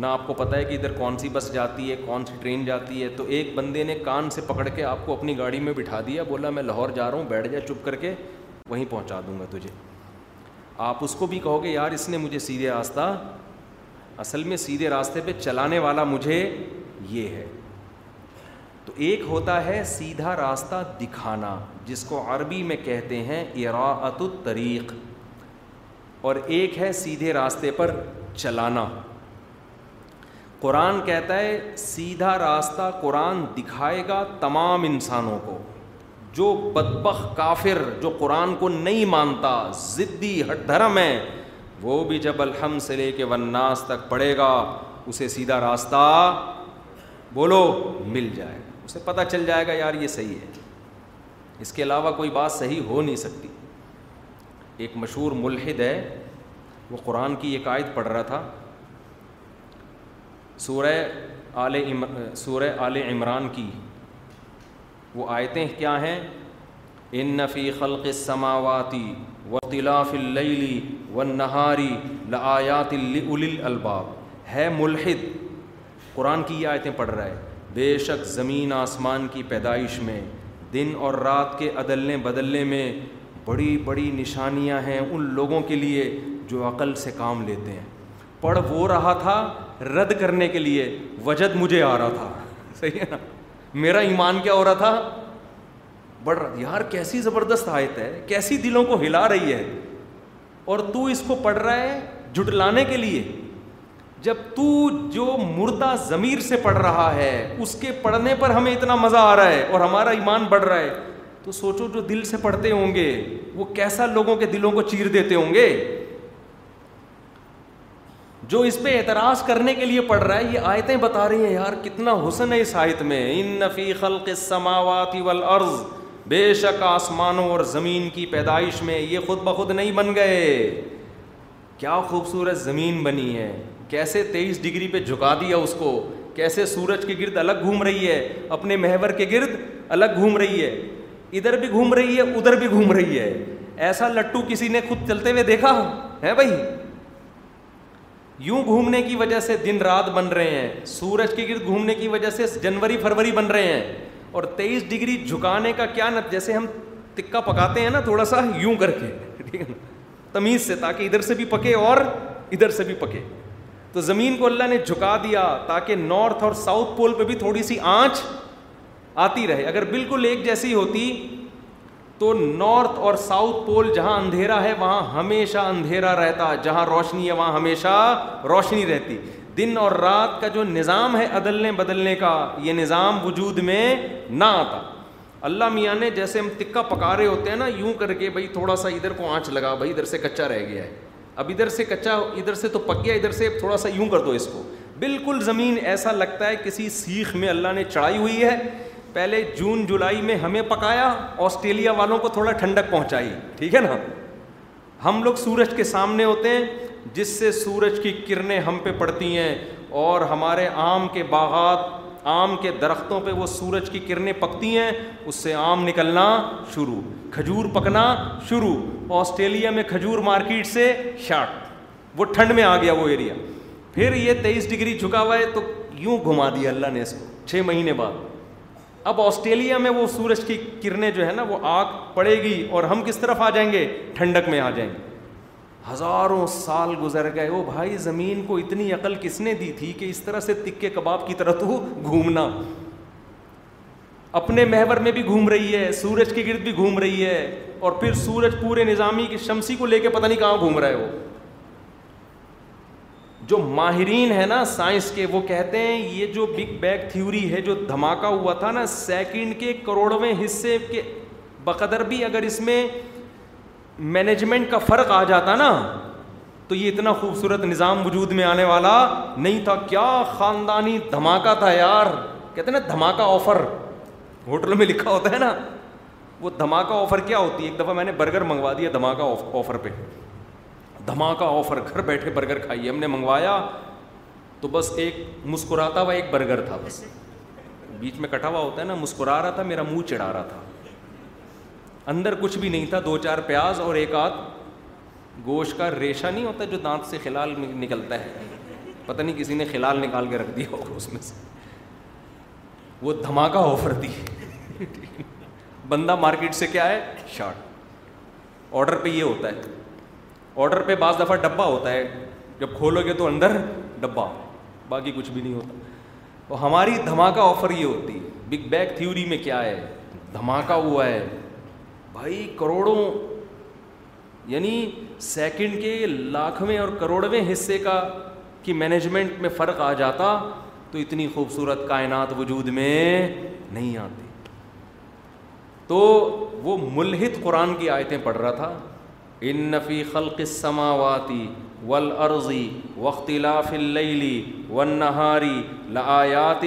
Speaker 2: نہ آپ کو پتہ ہے کہ ادھر کون سی بس جاتی ہے کون سی ٹرین جاتی ہے تو ایک بندے نے کان سے پکڑ کے آپ کو اپنی گاڑی میں بٹھا دیا بولا میں لاہور جا رہا ہوں بیٹھ جا چپ کر کے وہیں پہنچا دوں گا تجھے آپ اس کو بھی کہو گے یار اس نے مجھے سیدھے راستہ اصل میں سیدھے راستے پہ چلانے والا مجھے یہ ہے تو ایک ہوتا ہے سیدھا راستہ دکھانا جس کو عربی میں کہتے ہیں اراعت الطریق اور ایک ہے سیدھے راستے پر چلانا قرآن کہتا ہے سیدھا راستہ قرآن دکھائے گا تمام انسانوں کو جو بدبخ کافر جو قرآن کو نہیں مانتا ضدی ہٹ دھرم ہے وہ بھی جب الحم سے لے کے وناس تک پڑھے گا اسے سیدھا راستہ بولو مل جائے گا اسے پتہ چل جائے گا یار یہ صحیح ہے اس کے علاوہ کوئی بات صحیح ہو نہیں سکتی ایک مشہور ملحد ہے وہ قرآن کی ایک عائد پڑھ رہا تھا سورہ آل سورہ آل عمران کی وہ آیتیں کیا ہیں نفی خلق سماواتی و قلاف اللی و نہاری لآیات الباب ہے ملحد قرآن کی یہ آیتیں پڑھ رہا ہے بے شک زمین آسمان کی پیدائش میں دن اور رات کے عدلنے بدلنے میں بڑی بڑی نشانیاں ہیں ان لوگوں کے لیے جو عقل سے کام لیتے ہیں پڑھ وہ رہا تھا رد کرنے کے لیے وجد مجھے آ رہا تھا صحیح ہے نا میرا ایمان کیا ہو رہا تھا بڑھ رہا یار کیسی زبردست آیت ہے کیسی دلوں کو ہلا رہی ہے اور تو اس کو پڑھ رہا ہے جھٹلانے کے لیے جب تو جو مردہ ضمیر سے پڑھ رہا ہے اس کے پڑھنے پر ہمیں اتنا مزہ آ رہا ہے اور ہمارا ایمان بڑھ رہا ہے تو سوچو جو دل سے پڑھتے ہوں گے وہ کیسا لوگوں کے دلوں کو چیر دیتے ہوں گے جو اس پہ اعتراض کرنے کے لیے پڑھ رہا ہے یہ آیتیں بتا رہی ہیں یار کتنا حسن ہے اس آیت میں ان نفی خلق السماوات والارض بے شک آسمانوں اور زمین کی پیدائش میں یہ خود بخود نہیں بن گئے کیا خوبصورت زمین بنی ہے کیسے تیئیس ڈگری پہ جھکا دیا اس کو کیسے سورج کے گرد الگ گھوم رہی ہے اپنے مہور کے گرد الگ گھوم رہی ہے ادھر بھی گھوم رہی ہے ادھر بھی گھوم رہی ہے ایسا لٹو کسی نے خود چلتے ہوئے دیکھا ہے بھائی یوں گھومنے کی وجہ سے دن رات بن رہے ہیں سورج کے گرد گھومنے کی وجہ سے جنوری فروری بن رہے ہیں اور تیئیس ڈگری جھکانے کا کیا نت جیسے ہم تکا پکاتے ہیں نا تھوڑا سا یوں کر کے ٹھیک ہے نا تمیز سے تاکہ ادھر سے بھی پکے اور ادھر سے بھی پکے تو زمین کو اللہ نے جھکا دیا تاکہ نارتھ اور ساؤتھ پول پہ بھی تھوڑی سی آنچ آتی رہے اگر بالکل ایک جیسی ہوتی تو نارتھ اور ساؤتھ پول جہاں اندھیرا ہے وہاں ہمیشہ اندھیرا رہتا جہاں روشنی ہے وہاں ہمیشہ روشنی رہتی دن اور رات کا جو نظام ہے عدلنے بدلنے کا یہ نظام وجود میں نہ آتا اللہ میاں نے جیسے ہم تکا پکا رہے ہوتے ہیں نا یوں کر کے بھائی تھوڑا سا ادھر کو آنچ لگا بھائی ادھر سے کچا رہ گیا ہے اب ادھر سے کچا ادھر سے تو پک گیا ادھر سے تھوڑا سا یوں کر دو اس کو بالکل زمین ایسا لگتا ہے کسی سیخ میں اللہ نے چڑھائی ہوئی ہے پہلے جون جولائی میں ہمیں پکایا آسٹریلیا والوں کو تھوڑا ٹھنڈک پہنچائی ٹھیک ہے نا ہم لوگ سورج کے سامنے ہوتے ہیں جس سے سورج کی کرنیں ہم پہ پڑتی ہیں اور ہمارے آم کے باغات آم کے درختوں پہ وہ سورج کی کرنیں پکتی ہیں اس سے آم نکلنا شروع کھجور پکنا شروع آسٹریلیا میں کھجور مارکیٹ سے شارٹ وہ ٹھنڈ میں آ گیا وہ ایریا پھر یہ تیئیس ڈگری جھکا ہوا ہے تو یوں گھما دیا اللہ نے اس کو چھ مہینے بعد اب آسٹریلیا میں وہ سورج کی کرنیں جو ہے نا وہ آگ پڑے گی اور ہم کس طرف آ جائیں گے ٹھنڈک میں آ جائیں گے ہزاروں سال گزر گئے وہ بھائی زمین کو اتنی عقل کس نے دی تھی کہ اس طرح سے تکے کباب کی طرح تو گھومنا اپنے محور میں بھی گھوم رہی ہے سورج کے گرد بھی گھوم رہی ہے اور پھر سورج پورے نظامی کی شمسی کو لے کے پتہ نہیں کہاں گھوم رہا ہے وہ جو ماہرین ہیں نا سائنس کے وہ کہتے ہیں یہ جو بگ بیگ تھیوری ہے جو دھماکہ ہوا تھا نا سیکنڈ کے کروڑویں حصے کے بقدر بھی اگر اس میں مینجمنٹ کا فرق آ جاتا نا تو یہ اتنا خوبصورت نظام وجود میں آنے والا نہیں تھا کیا خاندانی دھماکہ تھا یار کہتے ہیں نا دھماکہ آفر ہوٹل میں لکھا ہوتا ہے نا وہ دھماکہ آفر کیا ہوتی ہے ایک دفعہ میں نے برگر منگوا دیا دھماکہ آفر پہ دھماکہ آفر گھر بیٹھے برگر کھائیے ہم نے منگوایا تو بس ایک مسکراتا ہوا ایک برگر تھا بس بیچ میں کٹا ہوا ہوتا ہے نا مسکرا رہا تھا میرا منہ چڑھا رہا تھا اندر کچھ بھی نہیں تھا دو چار پیاز اور ایک آدھ گوشت کا ریشہ نہیں ہوتا جو دانت سے کھلال نکلتا ہے پتہ نہیں کسی نے کھلال نکال کے رکھ دیا اس میں سے وہ دھماکہ آفر دی بندہ مارکیٹ سے کیا ہے شارٹ آڈر پہ یہ ہوتا ہے آڈر پہ بعض دفعہ ڈبہ ہوتا ہے جب کھولو گے تو اندر ڈبہ باقی کچھ بھی نہیں ہوتا تو ہماری دھماکہ آفر یہ ہوتی ہے بگ بیگ تھیوری میں کیا ہے دھماکہ ہوا ہے بھائی کروڑوں یعنی سیکنڈ کے لاکھویں اور کروڑویں حصے کا کی مینجمنٹ میں فرق آ جاتا تو اتنی خوبصورت کائنات وجود میں نہیں آتی تو وہ ملحد قرآن کی آیتیں پڑھ رہا تھا ان نفی خلق سماواتی ولعرضی وقت اللیلی اللی وََ نہاری لآیات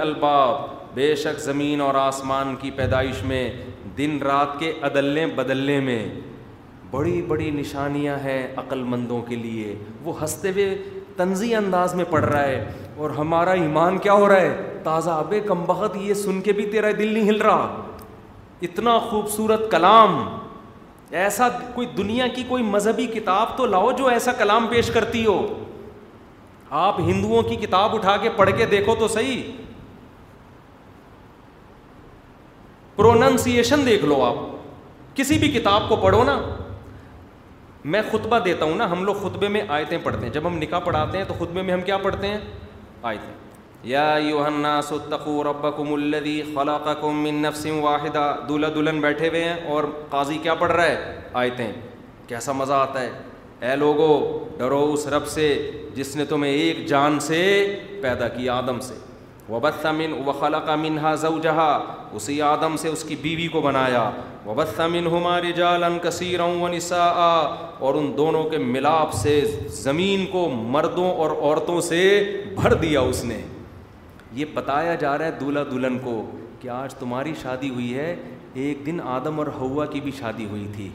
Speaker 2: الباب بے شک زمین اور آسمان کی پیدائش میں دن رات کے عدلے بدلنے میں بڑی بڑی نشانیاں ہیں عقل مندوں کے لیے وہ ہنستے ہوئے طنزی انداز میں پڑھ رہا ہے اور ہمارا ایمان کیا ہو رہا ہے تازہ آب کم بہت یہ سن کے بھی تیرا دل نہیں ہل رہا اتنا خوبصورت کلام ایسا کوئی دنیا کی کوئی مذہبی کتاب تو لاؤ جو ایسا کلام پیش کرتی ہو آپ ہندوؤں کی کتاب اٹھا کے پڑھ کے دیکھو تو صحیح پروننسیشن دیکھ لو آپ کسی بھی کتاب کو پڑھو نا میں خطبہ دیتا ہوں نا ہم لوگ خطبے میں آیتیں پڑھتے ہیں جب ہم نکاح پڑھاتے ہیں تو خطبے میں ہم کیا پڑھتے ہیں آیتیں یا ستقو ربکم من نفس واحدہ دلہا دلہن بیٹھے ہوئے ہیں اور قاضی کیا پڑھ رہا ہے آیتیں کیسا مزہ آتا ہے اے لوگو ڈرو اس رب سے جس نے تمہیں ایک جان سے پیدا کی آدم سے وبت سمن و خلاق منہا زو اسی آدم سے اس کی بیوی کو بنایا وبد سمن ہمارے جالن کثیروں اور ان دونوں کے ملاپ سے زمین کو مردوں اور عورتوں سے بھر دیا اس نے یہ بتایا جا رہا ہے دولہا دلہن کو کہ آج تمہاری شادی ہوئی ہے ایک دن آدم اور ہوا کی بھی شادی ہوئی تھی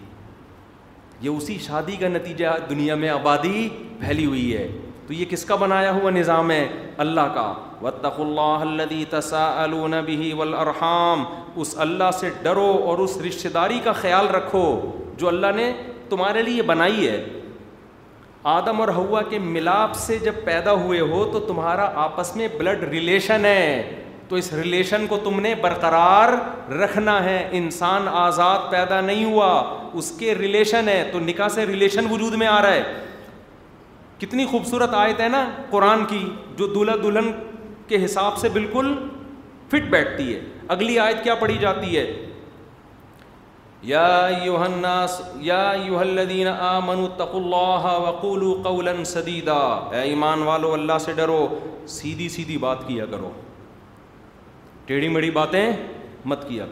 Speaker 2: یہ اسی شادی کا نتیجہ دنیا میں آبادی پھیلی ہوئی ہے تو یہ کس کا بنایا ہوا نظام ہے اللہ کا وطخ اللہ تسا النبی ولرحام اس اللہ سے ڈرو اور اس رشتہ داری کا خیال رکھو جو اللہ نے تمہارے لیے بنائی ہے آدم اور ہوا کے ملاپ سے جب پیدا ہوئے ہو تو تمہارا آپس میں بلڈ ریلیشن ہے تو اس ریلیشن کو تم نے برقرار رکھنا ہے انسان آزاد پیدا نہیں ہوا اس کے ریلیشن ہے تو نکاح سے ریلیشن وجود میں آ رہا ہے کتنی خوبصورت آیت ہے نا قرآن کی جو دلہا دلہن کے حساب سے بالکل فٹ بیٹھتی ہے اگلی آیت کیا پڑھی جاتی ہے يا يا أيها أيها الناس الذين آمنوا اتقوا الله وقولوا قولا سديدا اے ایمان والو اللہ سے ڈرو سیدھی سیدھی بات کیا کرو ٹیڑھی میڑھی باتیں مت کیا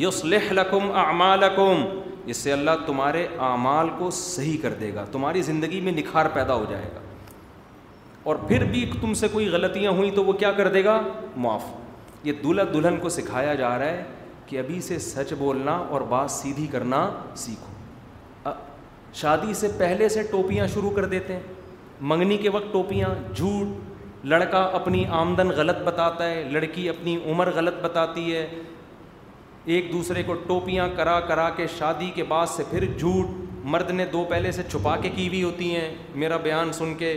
Speaker 2: یصلح لکم اعمالکم اس سے اللہ تمہارے اعمال کو صحیح کر دے گا تمہاری زندگی میں نکھار پیدا ہو جائے گا اور پھر بھی تم سے کوئی غلطیاں ہوئیں تو وہ کیا کر دے گا معاف یہ دلہا دلہن کو سکھایا جا رہا ہے کہ ابھی سے سچ بولنا اور بات سیدھی کرنا سیکھو شادی سے پہلے سے ٹوپیاں شروع کر دیتے ہیں منگنی کے وقت ٹوپیاں جھوٹ لڑکا اپنی آمدن غلط بتاتا ہے لڑکی اپنی عمر غلط بتاتی ہے ایک دوسرے کو ٹوپیاں کرا کرا کے شادی کے بعد سے پھر جھوٹ مرد نے دو پہلے سے چھپا کے کی بھی ہوتی ہیں میرا بیان سن کے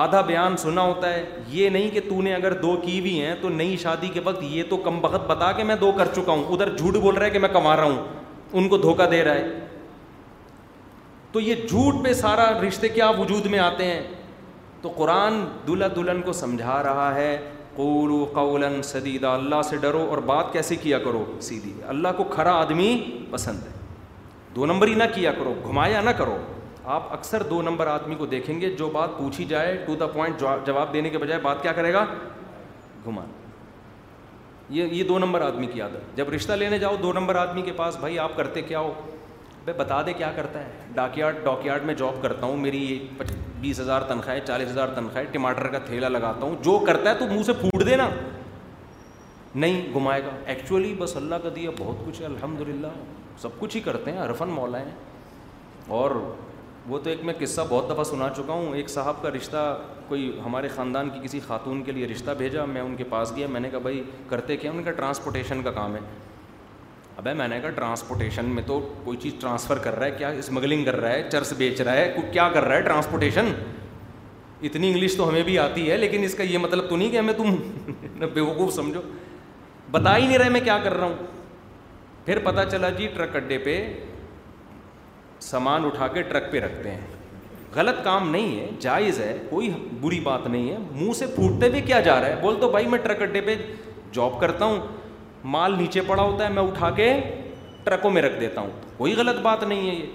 Speaker 2: آدھا بیان سنا ہوتا ہے یہ نہیں کہ تو نے اگر دو کی بھی ہیں تو نئی شادی کے وقت یہ تو کم بخت بتا کہ میں دو کر چکا ہوں ادھر جھوٹ بول رہا ہے کہ میں کما رہا ہوں ان کو دھوکہ دے رہا ہے تو یہ جھوٹ پہ سارا رشتے کیا وجود میں آتے ہیں تو قرآن دلہا دلہن کو سمجھا رہا ہے قولو قول سدیدہ اللہ سے ڈرو اور بات کیسے کیا کرو سیدھی اللہ کو کھرا آدمی پسند ہے دو نمبر ہی نہ کیا کرو گھمایا نہ کرو آپ اکثر دو نمبر آدمی کو دیکھیں گے جو بات پوچھی جائے ٹو دا پوائنٹ جواب دینے کے بجائے بات کیا کرے گا گھمان یہ یہ دو نمبر آدمی کی عادت جب رشتہ لینے جاؤ دو نمبر آدمی کے پاس بھائی آپ کرتے کیا ہو بھائی بتا دے کیا کرتا ہے ڈاک یارڈ ڈاک یارڈ میں جاب کرتا ہوں میری یہ بیس ہزار تنخواہ ہے چالیس ہزار تنخواہ ہے ٹماٹر کا تھیلا لگاتا ہوں جو کرتا ہے تو منہ سے پھوٹ دینا نہیں گھمائے گا ایکچولی بس اللہ کا دیا بہت کچھ ہے الحمد للہ سب کچھ ہی کرتے ہیں عرفن مولا ہیں اور وہ تو ایک میں قصہ بہت دفعہ سنا چکا ہوں ایک صاحب کا رشتہ کوئی ہمارے خاندان کی کسی خاتون کے لیے رشتہ بھیجا میں ان کے پاس گیا میں نے کہا بھائی کرتے کیا ان کا ٹرانسپورٹیشن کا کام ہے اب میں نے کہا ٹرانسپورٹیشن میں تو کوئی چیز ٹرانسفر کر رہا ہے کیا اسمگلنگ کر رہا ہے چرس بیچ رہا ہے کیا کر رہا ہے ٹرانسپورٹیشن اتنی انگلش تو ہمیں بھی آتی ہے لیکن اس کا یہ مطلب تو نہیں کہ ہمیں تم *laughs* بے وقوف سمجھو بتا ہی نہیں رہے میں کیا کر رہا ہوں پھر پتہ چلا جی ٹرک اڈے پہ سامان اٹھا کے ٹرک پہ رکھتے ہیں غلط کام نہیں ہے جائز ہے کوئی بری بات نہیں ہے منہ سے پھوٹتے بھی کیا جا رہا ہے بول تو بھائی میں ٹرک اڈے پہ جاب کرتا ہوں مال نیچے پڑا ہوتا ہے میں اٹھا کے ٹرکوں میں رکھ دیتا ہوں کوئی غلط بات نہیں ہے یہ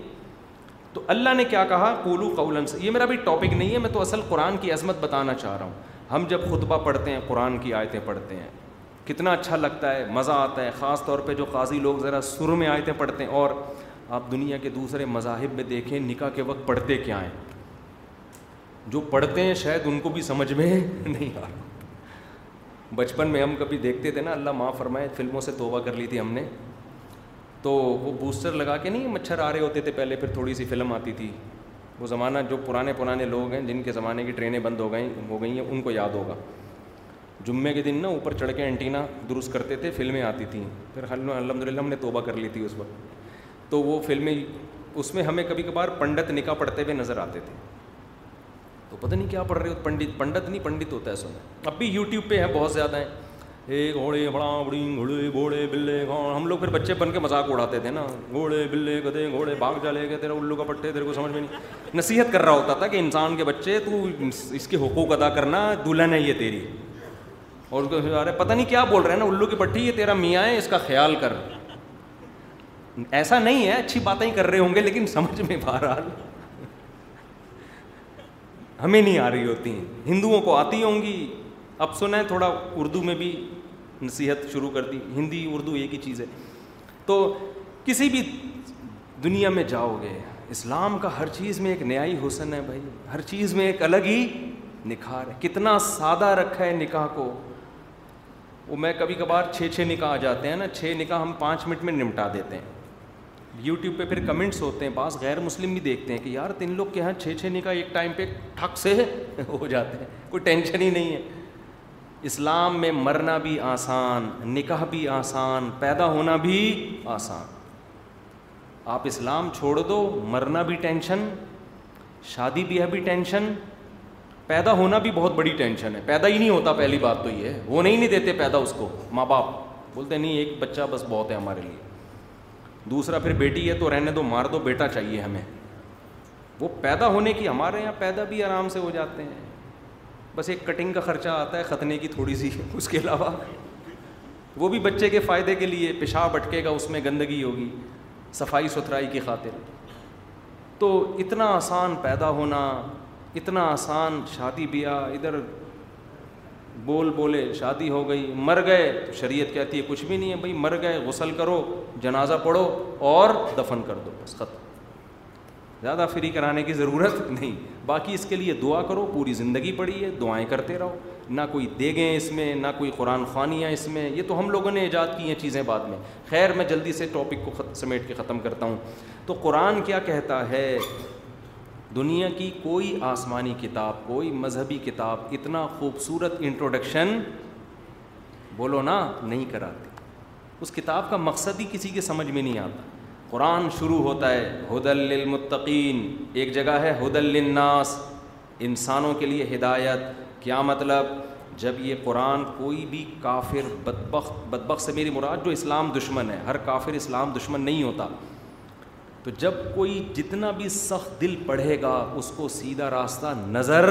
Speaker 2: تو اللہ نے کیا کہا کولو قولن سے یہ میرا بھی ٹاپک نہیں ہے میں تو اصل قرآن کی عظمت بتانا چاہ رہا ہوں ہم جب خطبہ پڑھتے ہیں قرآن کی آیتیں پڑھتے ہیں کتنا اچھا لگتا ہے مزہ آتا ہے خاص طور پہ جو قاضی لوگ ذرا سر میں آیتیں پڑھتے ہیں اور آپ دنیا کے دوسرے مذاہب میں دیکھیں نکاح کے وقت پڑھتے کیا ہیں جو پڑھتے ہیں شاید ان کو بھی سمجھ میں *laughs* نہیں آ رہا بچپن میں ہم کبھی دیکھتے تھے نا اللہ ماں فرمائے فلموں سے توبہ کر لی تھی ہم نے تو وہ بوسٹر لگا کے نہیں مچھر آ رہے ہوتے تھے پہلے پھر تھوڑی سی فلم آتی تھی وہ زمانہ جو پرانے پرانے لوگ ہیں جن کے زمانے کی ٹرینیں بند ہو گئیں ہو گئی ہیں ان کو یاد ہوگا جمعے کے دن نا اوپر چڑھ کے اینٹینا درست کرتے تھے فلمیں آتی تھیں پھر الحمد للہ ہم نے توبہ کر لی تھی اس وقت تو وہ فلمیں اس میں ہمیں کبھی کبھار پنڈت نکاح پڑھتے ہوئے نظر آتے تھے تو پتہ نہیں کیا پڑھ رہے پنڈت پنڈت نہیں پنڈت ہوتا ہے سن اب بھی یوٹیوب پہ ہیں بہت زیادہ ہیں اے گھوڑے گھوڑے بڑا بڑی بلے گھوڑ ہم لوگ پھر بچے بن کے مذاق اڑاتے تھے نا گھوڑے بلے گدے گھوڑے بھاگ جالے گئے تیرا الو کا پٹے تیرے کو سمجھ میں نہیں نصیحت کر رہا ہوتا تھا کہ انسان کے بچے تو اس کے حقوق ادا کرنا دلہن ہے یہ تیری اور اس کو پتہ نہیں کیا بول رہے ہیں نا الو کی پٹھی یہ تیرا میاں ہے اس کا خیال کر ایسا نہیں ہے اچھی باتیں کر رہے ہوں گے لیکن سمجھ میں بہرحال رہا ہمیں نہیں آ رہی ہوتی ہیں ہندوؤں کو آتی ہوں گی اب سنیں تھوڑا اردو میں بھی نصیحت شروع کر دی ہندی اردو ایک ہی چیز ہے تو کسی بھی دنیا میں جاؤ گے اسلام کا ہر چیز میں ایک نیائی حسن ہے بھائی ہر چیز میں ایک الگ ہی نکھار ہے کتنا سادہ رکھا ہے نکاح کو وہ میں کبھی کبھار چھ چھ نکاح آ جاتے ہیں نا چھ نکاح ہم پانچ منٹ میں نمٹا دیتے ہیں یوٹیوب پہ پھر کمنٹس ہوتے ہیں بعض غیر مسلم بھی دیکھتے ہیں کہ یار تین لوگ کیا یہاں چھ چھ نکاح ایک ٹائم پہ ٹھگ سے *laughs* ہو جاتے ہیں کوئی ٹینشن ہی نہیں ہے اسلام میں مرنا بھی آسان نکاح بھی آسان پیدا ہونا بھی آسان آپ اسلام چھوڑ دو مرنا بھی ٹینشن شادی بیاہ بھی ٹینشن پیدا ہونا بھی بہت بڑی ٹینشن ہے پیدا ہی نہیں ہوتا پہلی بات تو یہ ہے نہیں نہیں دیتے پیدا اس کو ماں باپ بولتے نہیں ایک بچہ بس بہت ہے ہمارے لیے دوسرا پھر بیٹی ہے تو رہنے دو مار دو بیٹا چاہیے ہمیں وہ پیدا ہونے کی ہمارے یہاں پیدا بھی آرام سے ہو جاتے ہیں بس ایک کٹنگ کا خرچہ آتا ہے ختنے کی تھوڑی سی اس کے علاوہ وہ بھی بچے کے فائدے کے لیے پیشاب اٹکے گا اس میں گندگی ہوگی صفائی ستھرائی کی خاطر تو اتنا آسان پیدا ہونا اتنا آسان شادی بیاہ ادھر بول بولے شادی ہو گئی مر گئے تو شریعت کہتی ہے کچھ بھی نہیں ہے بھائی مر گئے غسل کرو جنازہ پڑھو اور دفن کر دو بس ختم زیادہ فری کرانے کی ضرورت *laughs* نہیں باقی اس کے لیے دعا کرو پوری زندگی پڑی ہے دعائیں کرتے رہو نہ کوئی دے اس میں نہ کوئی قرآن خوانیاں اس میں یہ تو ہم لوگوں نے ایجاد کی ہیں چیزیں بعد میں خیر میں جلدی سے ٹاپک کو سمیٹ کے ختم کرتا ہوں تو قرآن کیا کہتا ہے دنیا کی کوئی آسمانی کتاب کوئی مذہبی کتاب اتنا خوبصورت انٹروڈکشن بولو نا نہیں کراتی اس کتاب کا مقصد ہی کسی کے سمجھ میں نہیں آتا قرآن شروع ہوتا ہے ہدل للمتقین ایک جگہ ہے ہدل الناس انسانوں کے لیے ہدایت کیا مطلب جب یہ قرآن کوئی بھی کافر بدبخت بدبخت سے میری مراد جو اسلام دشمن ہے ہر کافر اسلام دشمن نہیں ہوتا تو جب کوئی جتنا بھی سخت دل پڑھے گا اس کو سیدھا راستہ نظر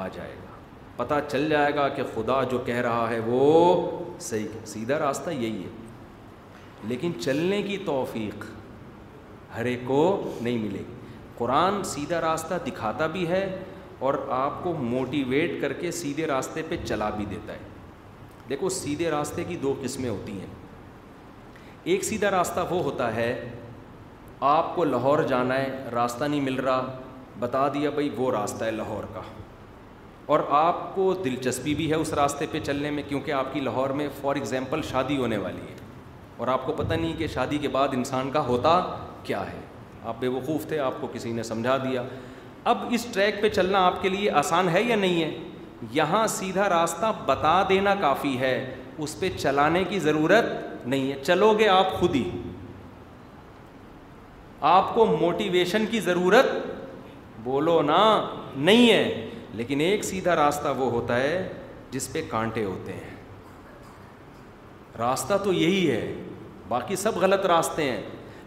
Speaker 2: آ جائے گا پتہ چل جائے گا کہ خدا جو کہہ رہا ہے وہ صحیح سیدھا راستہ یہی ہے لیکن چلنے کی توفیق ہر ایک کو نہیں ملے گی قرآن سیدھا راستہ دکھاتا بھی ہے اور آپ کو موٹیویٹ کر کے سیدھے راستے پہ چلا بھی دیتا ہے دیکھو سیدھے راستے کی دو قسمیں ہوتی ہیں ایک سیدھا راستہ وہ ہوتا ہے آپ کو لاہور جانا ہے راستہ نہیں مل رہا بتا دیا بھائی وہ راستہ ہے لاہور کا اور آپ کو دلچسپی بھی ہے اس راستے پہ چلنے میں کیونکہ آپ کی لاہور میں فار ایگزامپل شادی ہونے والی ہے اور آپ کو پتہ نہیں کہ شادی کے بعد انسان کا ہوتا کیا ہے آپ بے وقوف تھے آپ کو کسی نے سمجھا دیا اب اس ٹریک پہ چلنا آپ کے لیے آسان ہے یا نہیں ہے یہاں سیدھا راستہ بتا دینا کافی ہے اس پہ چلانے کی ضرورت نہیں ہے چلو گے آپ خود ہی آپ کو موٹیویشن کی ضرورت بولو نا نہیں ہے لیکن ایک سیدھا راستہ وہ ہوتا ہے جس پہ کانٹے ہوتے ہیں راستہ تو یہی ہے باقی سب غلط راستے ہیں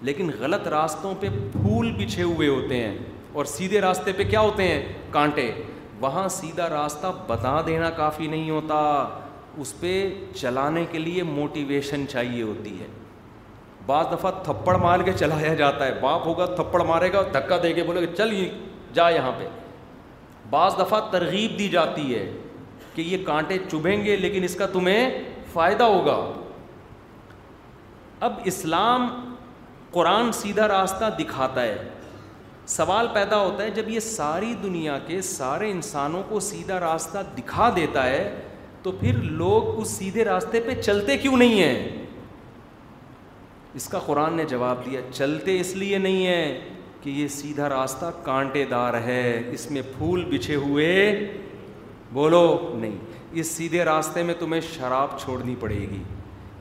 Speaker 2: لیکن غلط راستوں پہ پھول بچھے ہوئے ہوتے ہیں اور سیدھے راستے پہ کیا ہوتے ہیں کانٹے وہاں سیدھا راستہ بتا دینا کافی نہیں ہوتا اس پہ چلانے کے لیے موٹیویشن چاہیے ہوتی ہے بعض دفعہ تھپڑ مار کے چلایا جاتا ہے باپ ہوگا تھپڑ مارے گا دھکا دے کے بولے گا چل جا یہاں پہ بعض دفعہ ترغیب دی جاتی ہے کہ یہ کانٹے چبھیں گے لیکن اس کا تمہیں فائدہ ہوگا اب اسلام قرآن سیدھا راستہ دکھاتا ہے سوال پیدا ہوتا ہے جب یہ ساری دنیا کے سارے انسانوں کو سیدھا راستہ دکھا دیتا ہے تو پھر لوگ اس سیدھے راستے پہ چلتے کیوں نہیں ہیں اس کا قرآن نے جواب دیا چلتے اس لیے نہیں ہیں کہ یہ سیدھا راستہ کانٹے دار ہے اس میں پھول بچھے ہوئے بولو نہیں اس سیدھے راستے میں تمہیں شراب چھوڑنی پڑے گی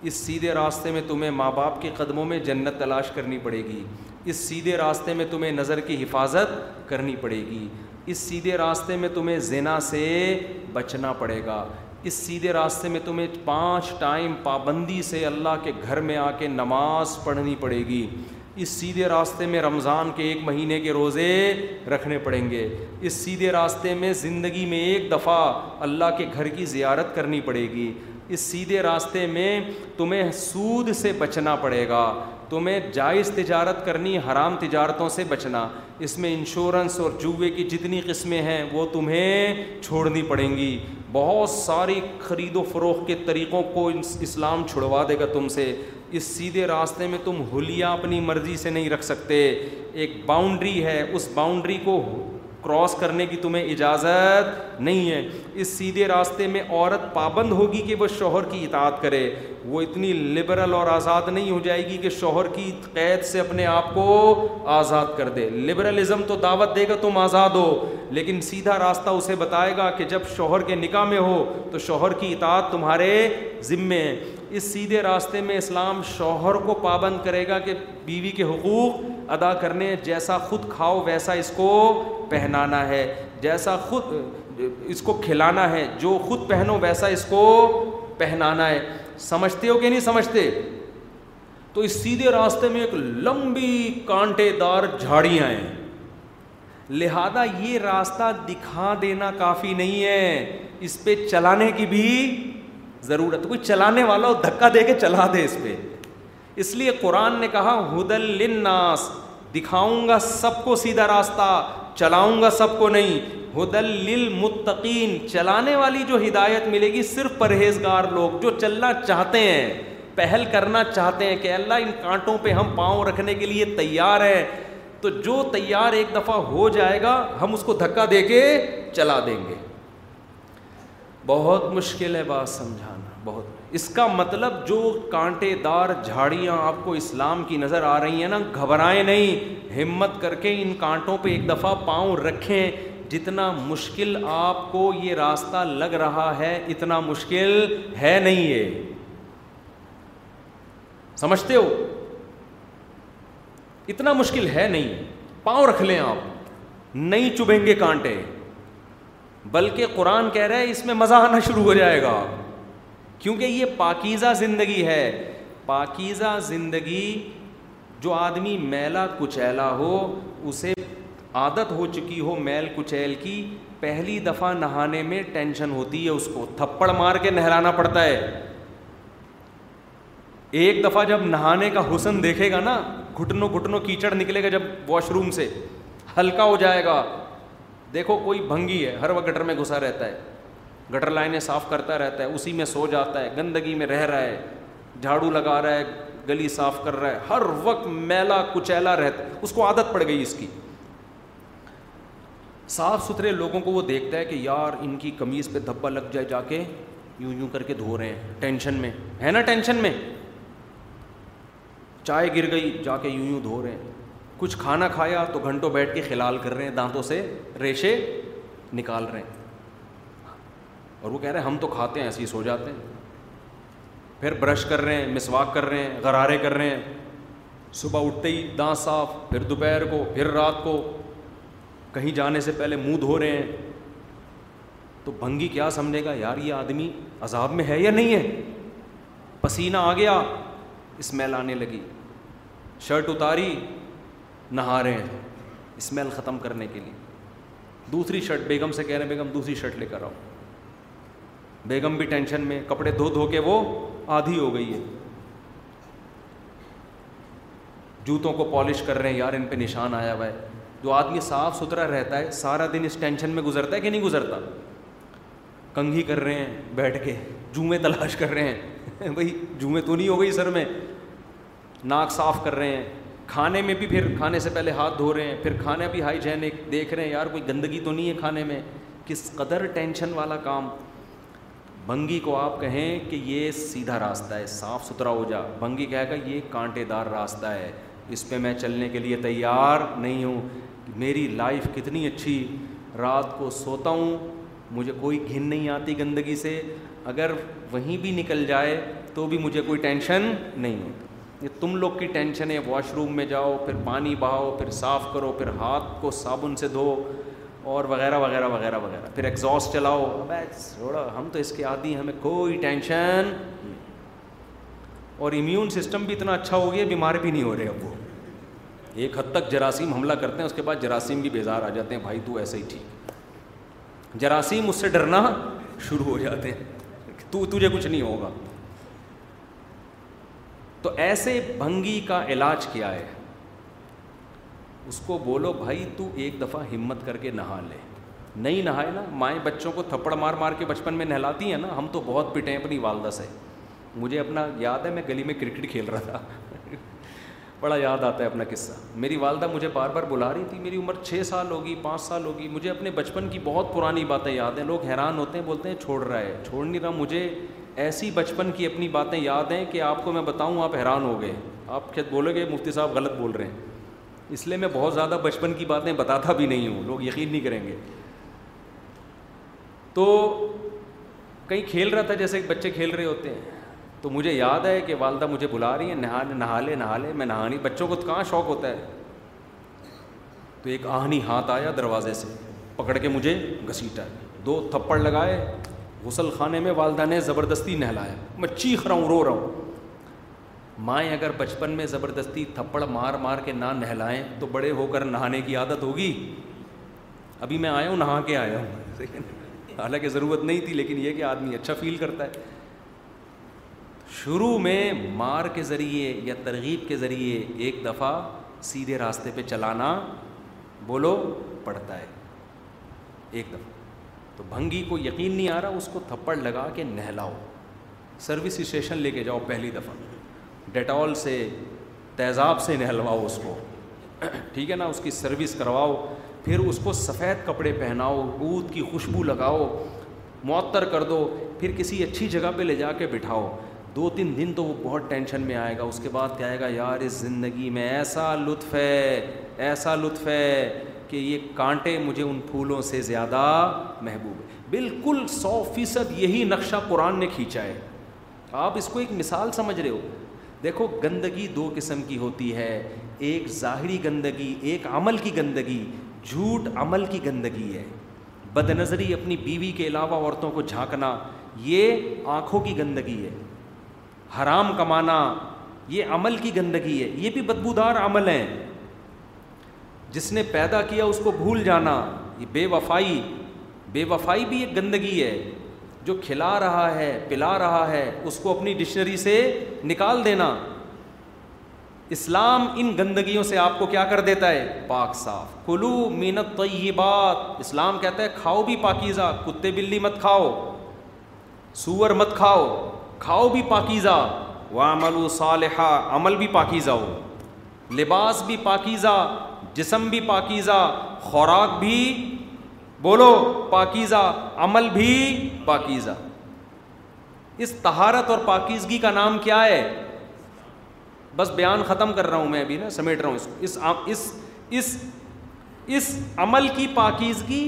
Speaker 2: اس سیدھے راستے میں تمہیں ماں باپ کے قدموں میں جنت تلاش کرنی پڑے گی اس سیدھے راستے میں تمہیں نظر کی حفاظت کرنی پڑے گی اس سیدھے راستے میں تمہیں زینا سے بچنا پڑے گا اس سیدھے راستے میں تمہیں پانچ ٹائم پابندی سے اللہ کے گھر میں آ کے نماز پڑھنی پڑے گی اس سیدھے راستے میں رمضان کے ایک مہینے کے روزے رکھنے پڑیں گے اس سیدھے راستے میں زندگی میں ایک دفعہ اللہ کے گھر کی زیارت کرنی پڑے گی اس سیدھے راستے میں تمہیں سود سے بچنا پڑے گا تمہیں جائز تجارت کرنی حرام تجارتوں سے بچنا اس میں انشورنس اور جوئے کی جتنی قسمیں ہیں وہ تمہیں چھوڑنی پڑیں گی بہت ساری خرید و فروخت کے طریقوں کو اسلام چھڑوا دے گا تم سے اس سیدھے راستے میں تم حلیہ اپنی مرضی سے نہیں رکھ سکتے ایک باؤنڈری ہے اس باؤنڈری کو کراس کرنے کی تمہیں اجازت نہیں ہے اس سیدھے راستے میں عورت پابند ہوگی کہ وہ شوہر کی اطاعت کرے وہ اتنی لبرل اور آزاد نہیں ہو جائے گی کہ شوہر کی قید سے اپنے آپ کو آزاد کر دے لبرلزم تو دعوت دے گا تم آزاد ہو لیکن سیدھا راستہ اسے بتائے گا کہ جب شوہر کے نکاح میں ہو تو شوہر کی اطاعت تمہارے ذمے ہے اس سیدھے راستے میں اسلام شوہر کو پابند کرے گا کہ بیوی کے حقوق ادا کرنے جیسا خود کھاؤ ویسا اس کو پہنانا ہے جیسا خود اس کو کھلانا ہے جو خود پہنو ویسا اس کو پہنانا ہے سمجھتے ہو کہ نہیں سمجھتے تو اس سیدھے راستے میں ایک لمبی کانٹے دار جھاڑیاں ہیں لہذا یہ راستہ دکھا دینا کافی نہیں ہے اس پہ چلانے کی بھی ضرورت کوئی چلانے والا ہو دھکا دے کے چلا دے اس پہ اس لیے قرآن نے کہا ہدل للناس دکھاؤں گا سب کو سیدھا راستہ چلاؤں گا سب کو نہیں ہدل للمتقین چلانے والی جو ہدایت ملے گی صرف پرہیزگار لوگ جو چلنا چاہتے ہیں پہل کرنا چاہتے ہیں کہ اللہ ان کانٹوں پہ ہم پاؤں رکھنے کے لیے تیار ہیں تو جو تیار ایک دفعہ ہو جائے گا ہم اس کو دھکا دے کے چلا دیں گے بہت مشکل ہے بات سمجھانا بہت اس کا مطلب جو کانٹے دار جھاڑیاں آپ کو اسلام کی نظر آ رہی ہیں نا گھبرائیں نہیں ہمت کر کے ان کانٹوں پہ ایک دفعہ پاؤں رکھیں جتنا مشکل آپ کو یہ راستہ لگ رہا ہے اتنا مشکل ہے نہیں یہ سمجھتے ہو اتنا مشکل ہے نہیں پاؤں رکھ لیں آپ نہیں چبھیں گے کانٹے بلکہ قرآن کہہ رہے اس میں مزہ آنا شروع ہو جائے گا آپ کیونکہ یہ پاکیزہ زندگی ہے پاکیزہ زندگی جو آدمی میلا کچیلا ہو اسے عادت ہو چکی ہو میل کچیل کی پہلی دفعہ نہانے میں ٹینشن ہوتی ہے اس کو تھپڑ مار کے نہلانا پڑتا ہے ایک دفعہ جب نہانے کا حسن دیکھے گا نا گھٹنوں گھٹنوں کیچڑ نکلے گا جب واش روم سے ہلکا ہو جائے گا دیکھو کوئی بھنگی ہے ہر وقت گٹر میں گھسا رہتا ہے گٹر لائنیں صاف کرتا رہتا ہے اسی میں سو جاتا ہے گندگی میں رہ رہا ہے جھاڑو لگا رہا ہے گلی صاف کر رہا ہے ہر وقت میلا کچیلا رہتا ہے اس کو عادت پڑ گئی اس کی صاف ستھرے لوگوں کو وہ دیکھتا ہے کہ یار ان کی کمیز پہ دھبا لگ جائے جا کے یوں یوں کر کے دھو رہے ہیں ٹینشن میں ہے نا ٹینشن میں چائے گر گئی جا کے یوں یوں دھو رہے ہیں کچھ کھانا کھایا تو گھنٹوں بیٹھ کے کھلال کر رہے ہیں دانتوں سے ریشے نکال رہے ہیں اور وہ کہہ رہے ہیں ہم تو کھاتے ہیں ایسے ہی سو جاتے ہیں پھر برش کر رہے ہیں مسواک کر رہے ہیں غرارے کر رہے ہیں صبح اٹھتے ہی دانت صاف پھر دوپہر کو پھر رات کو کہیں جانے سے پہلے منہ دھو رہے ہیں تو بھنگی کیا سمجھے گا یار یہ آدمی عذاب میں ہے یا نہیں ہے پسینہ آ گیا اسمیل آنے لگی شرٹ اتاری نہا رہے ہیں اسمیل ختم کرنے کے لیے دوسری شرٹ بیگم سے کہہ رہے ہیں بیگم دوسری شرٹ لے کر آؤ بیگم بھی ٹینشن میں کپڑے دھو دھو کے وہ آدھی ہو گئی ہے جوتوں کو پالش کر رہے ہیں یار ان پہ نشان آیا ہوا ہے جو آدمی صاف ستھرا رہتا ہے سارا دن اس ٹینشن میں گزرتا ہے کہ نہیں گزرتا کنگھی کر رہے ہیں بیٹھ کے جوئیں تلاش کر رہے ہیں *laughs* بھائی جوئیں تو نہیں ہو گئی سر میں ناک صاف کر رہے ہیں کھانے میں بھی پھر کھانے سے پہلے ہاتھ دھو رہے ہیں پھر کھانا بھی ہائی جینک دیکھ رہے ہیں یار کوئی گندگی تو نہیں ہے کھانے میں کس قدر ٹینشن والا کام بھنگی کو آپ کہیں کہ یہ سیدھا راستہ ہے صاف ستھرا ہو جا بنگی کہے گا یہ کانٹے دار راستہ ہے اس پہ میں چلنے کے لیے تیار نہیں ہوں میری لائف کتنی اچھی رات کو سوتا ہوں مجھے کوئی گھن نہیں آتی گندگی سے اگر وہیں بھی نکل جائے تو بھی مجھے کوئی ٹینشن نہیں ہوتی تم لوگ کی ٹینشن ہے واش روم میں جاؤ پھر پانی بہاؤ پھر صاف کرو پھر ہاتھ کو صابن سے دھو اور وغیرہ وغیرہ وغیرہ وغیرہ پھر ایگزاسٹ چلاؤ اب تھوڑا ہم تو اس کے ہیں ہمیں کوئی ٹینشن اور امیون سسٹم بھی اتنا اچھا ہو گیا بیمار بھی نہیں ہو رہے اب وہ ایک حد تک جراثیم حملہ کرتے ہیں اس کے بعد جراثیم بھی بیزار آ جاتے ہیں بھائی تو ایسے ہی ٹھیک جراثیم اس سے ڈرنا شروع ہو جاتے ہیں تو تجھے کچھ نہیں ہوگا تو ایسے بھنگی کا علاج کیا ہے اس کو بولو بھائی تو ایک دفعہ ہمت کر کے نہا لے نہیں نہائے نا مائیں بچوں کو تھپڑ مار مار کے بچپن میں نہلاتی ہیں نا ہم تو بہت پٹے ہیں اپنی والدہ سے مجھے اپنا یاد ہے میں گلی میں کرکٹ کھیل رہا تھا *laughs* بڑا یاد آتا ہے اپنا قصہ میری والدہ مجھے بار بار بلا رہی تھی میری عمر چھ سال ہوگی پانچ سال ہوگی مجھے اپنے بچپن کی بہت پرانی باتیں یاد ہیں لوگ حیران ہوتے ہیں بولتے ہیں چھوڑ رہا ہے چھوڑ نہیں رہا مجھے ایسی بچپن کی اپنی باتیں یاد ہیں کہ آپ کو میں بتاؤں آپ حیران ہو گئے آپ کیا بولو گے مفتی صاحب غلط بول رہے ہیں اس لیے میں بہت زیادہ بچپن کی باتیں بتاتا بھی نہیں ہوں لوگ یقین نہیں کریں گے تو کہیں کھیل رہا تھا جیسے ایک بچے کھیل رہے ہوتے ہیں تو مجھے یاد ہے کہ والدہ مجھے بلا رہی ہیں نہا نہا لے نہا لے میں نہانی بچوں کو کہاں شوق ہوتا ہے تو ایک آہنی ہاتھ آیا دروازے سے پکڑ کے مجھے گھسیٹا دو تھپڑ لگائے غسل خانے میں والدہ نے زبردستی نہلایا میں چیخ رہا ہوں رو رہا ہوں مائیں اگر بچپن میں زبردستی تھپڑ مار مار کے نہ نہلائیں تو بڑے ہو کر نہانے کی عادت ہوگی ابھی میں آیا ہوں نہا کے آیا ہوں حالانکہ ضرورت نہیں تھی لیکن یہ کہ آدمی اچھا فیل کرتا ہے شروع میں مار کے ذریعے یا ترغیب کے ذریعے ایک دفعہ سیدھے راستے پہ چلانا بولو پڑتا ہے ایک دفعہ تو بھنگی کو یقین نہیں آ رہا اس کو تھپڑ لگا کے نہلاؤ سروس اسٹیشن لے کے جاؤ پہلی دفعہ ڈیٹول سے تیزاب سے نہلواؤ اس کو ٹھیک ہے نا اس کی سروس کرواؤ پھر اس کو سفید کپڑے پہناؤ دودھ کی خوشبو لگاؤ معطر کر دو پھر کسی اچھی جگہ پہ لے جا کے بٹھاؤ دو تین دن تو وہ بہت ٹینشن میں آئے گا اس کے بعد کیا آئے گا یار اس زندگی میں ایسا لطف ہے ایسا لطف ہے کہ یہ کانٹے مجھے ان پھولوں سے زیادہ محبوب ہے بالکل سو فیصد یہی نقشہ قرآن نے کھینچا ہے آپ اس کو ایک مثال سمجھ رہے ہو دیکھو گندگی دو قسم کی ہوتی ہے ایک ظاہری گندگی ایک عمل کی گندگی جھوٹ عمل کی گندگی ہے بد نظری اپنی بیوی کے علاوہ عورتوں کو جھانکنا یہ آنکھوں کی گندگی ہے حرام کمانا یہ عمل کی گندگی ہے یہ بھی بدبودار عمل ہیں جس نے پیدا کیا اس کو بھول جانا یہ بے وفائی بے وفائی بھی ایک گندگی ہے جو کھلا رہا ہے پلا رہا ہے اس کو اپنی ڈکشنری سے نکال دینا اسلام ان گندگیوں سے آپ کو کیا کر دیتا ہے پاک صاف کلو مینت تو یہ بات اسلام کہتا ہے کھاؤ بھی پاکیزہ کتے بلی مت کھاؤ سور مت کھاؤ کھاؤ بھی پاکیزہ ومل و عمل بھی پاکیزہ ہو لباس بھی پاکیزہ جسم بھی پاکیزہ خوراک بھی بولو پاکیزہ عمل بھی پاکیزہ اس تہارت اور پاکیزگی کا نام کیا ہے بس بیان ختم کر رہا ہوں میں ابھی نا سمیٹ رہا ہوں اس کو اس اس اس عمل کی پاکیزگی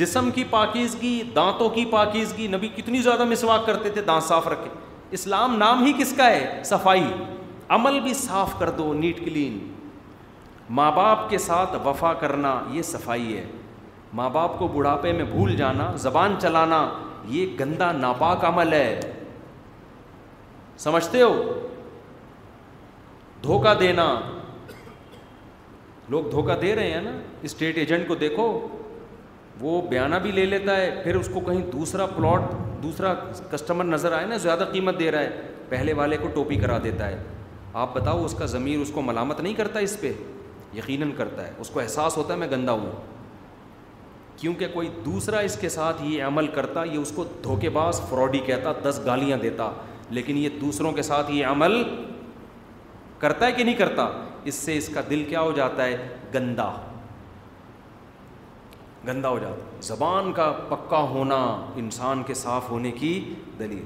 Speaker 2: جسم کی پاکیزگی دانتوں کی پاکیزگی نبی کتنی زیادہ مسواک کرتے تھے دانت صاف رکھے اسلام نام ہی کس کا ہے صفائی عمل بھی صاف کر دو نیٹ کلین ماں باپ کے ساتھ وفا کرنا یہ صفائی ہے ماں باپ کو بڑھاپے میں بھول جانا زبان چلانا یہ گندا ناپاک عمل ہے سمجھتے ہو دھوکہ دینا لوگ دھوکہ دے رہے ہیں نا اسٹیٹ ایجنٹ کو دیکھو وہ بیانہ بھی لے لیتا ہے پھر اس کو کہیں دوسرا پلاٹ دوسرا کسٹمر نظر آئے نا زیادہ قیمت دے رہا ہے پہلے والے کو ٹوپی کرا دیتا ہے آپ بتاؤ اس کا ضمیر اس کو ملامت نہیں کرتا اس پہ یقیناً کرتا ہے اس کو احساس ہوتا ہے میں گندا ہوں کیونکہ کوئی دوسرا اس کے ساتھ یہ عمل کرتا یہ اس کو دھوکے باز فراڈی کہتا دس گالیاں دیتا لیکن یہ دوسروں کے ساتھ یہ عمل کرتا ہے کہ نہیں کرتا اس سے اس کا دل کیا ہو جاتا ہے گندا گندا ہو جاتا زبان کا پکا ہونا انسان کے صاف ہونے کی دلیل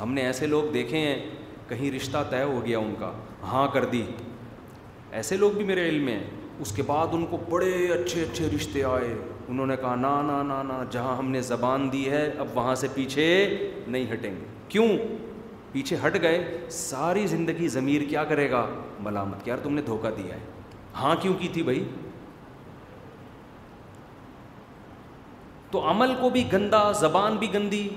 Speaker 2: ہم نے ایسے لوگ دیکھے ہیں کہیں رشتہ طے ہو گیا ان کا ہاں کر دی ایسے لوگ بھی میرے علم میں ہیں اس کے بعد ان کو بڑے اچھے اچھے رشتے آئے انہوں نے کہا نا نا نا نا جہاں ہم نے زبان دی ہے اب وہاں سے پیچھے نہیں ہٹیں گے کیوں پیچھے ہٹ گئے ساری زندگی ضمیر کیا کرے گا ملامت کیا یار تم نے دھوکہ دیا ہے ہاں کیوں کی تھی بھائی تو عمل کو بھی گندا زبان بھی گندی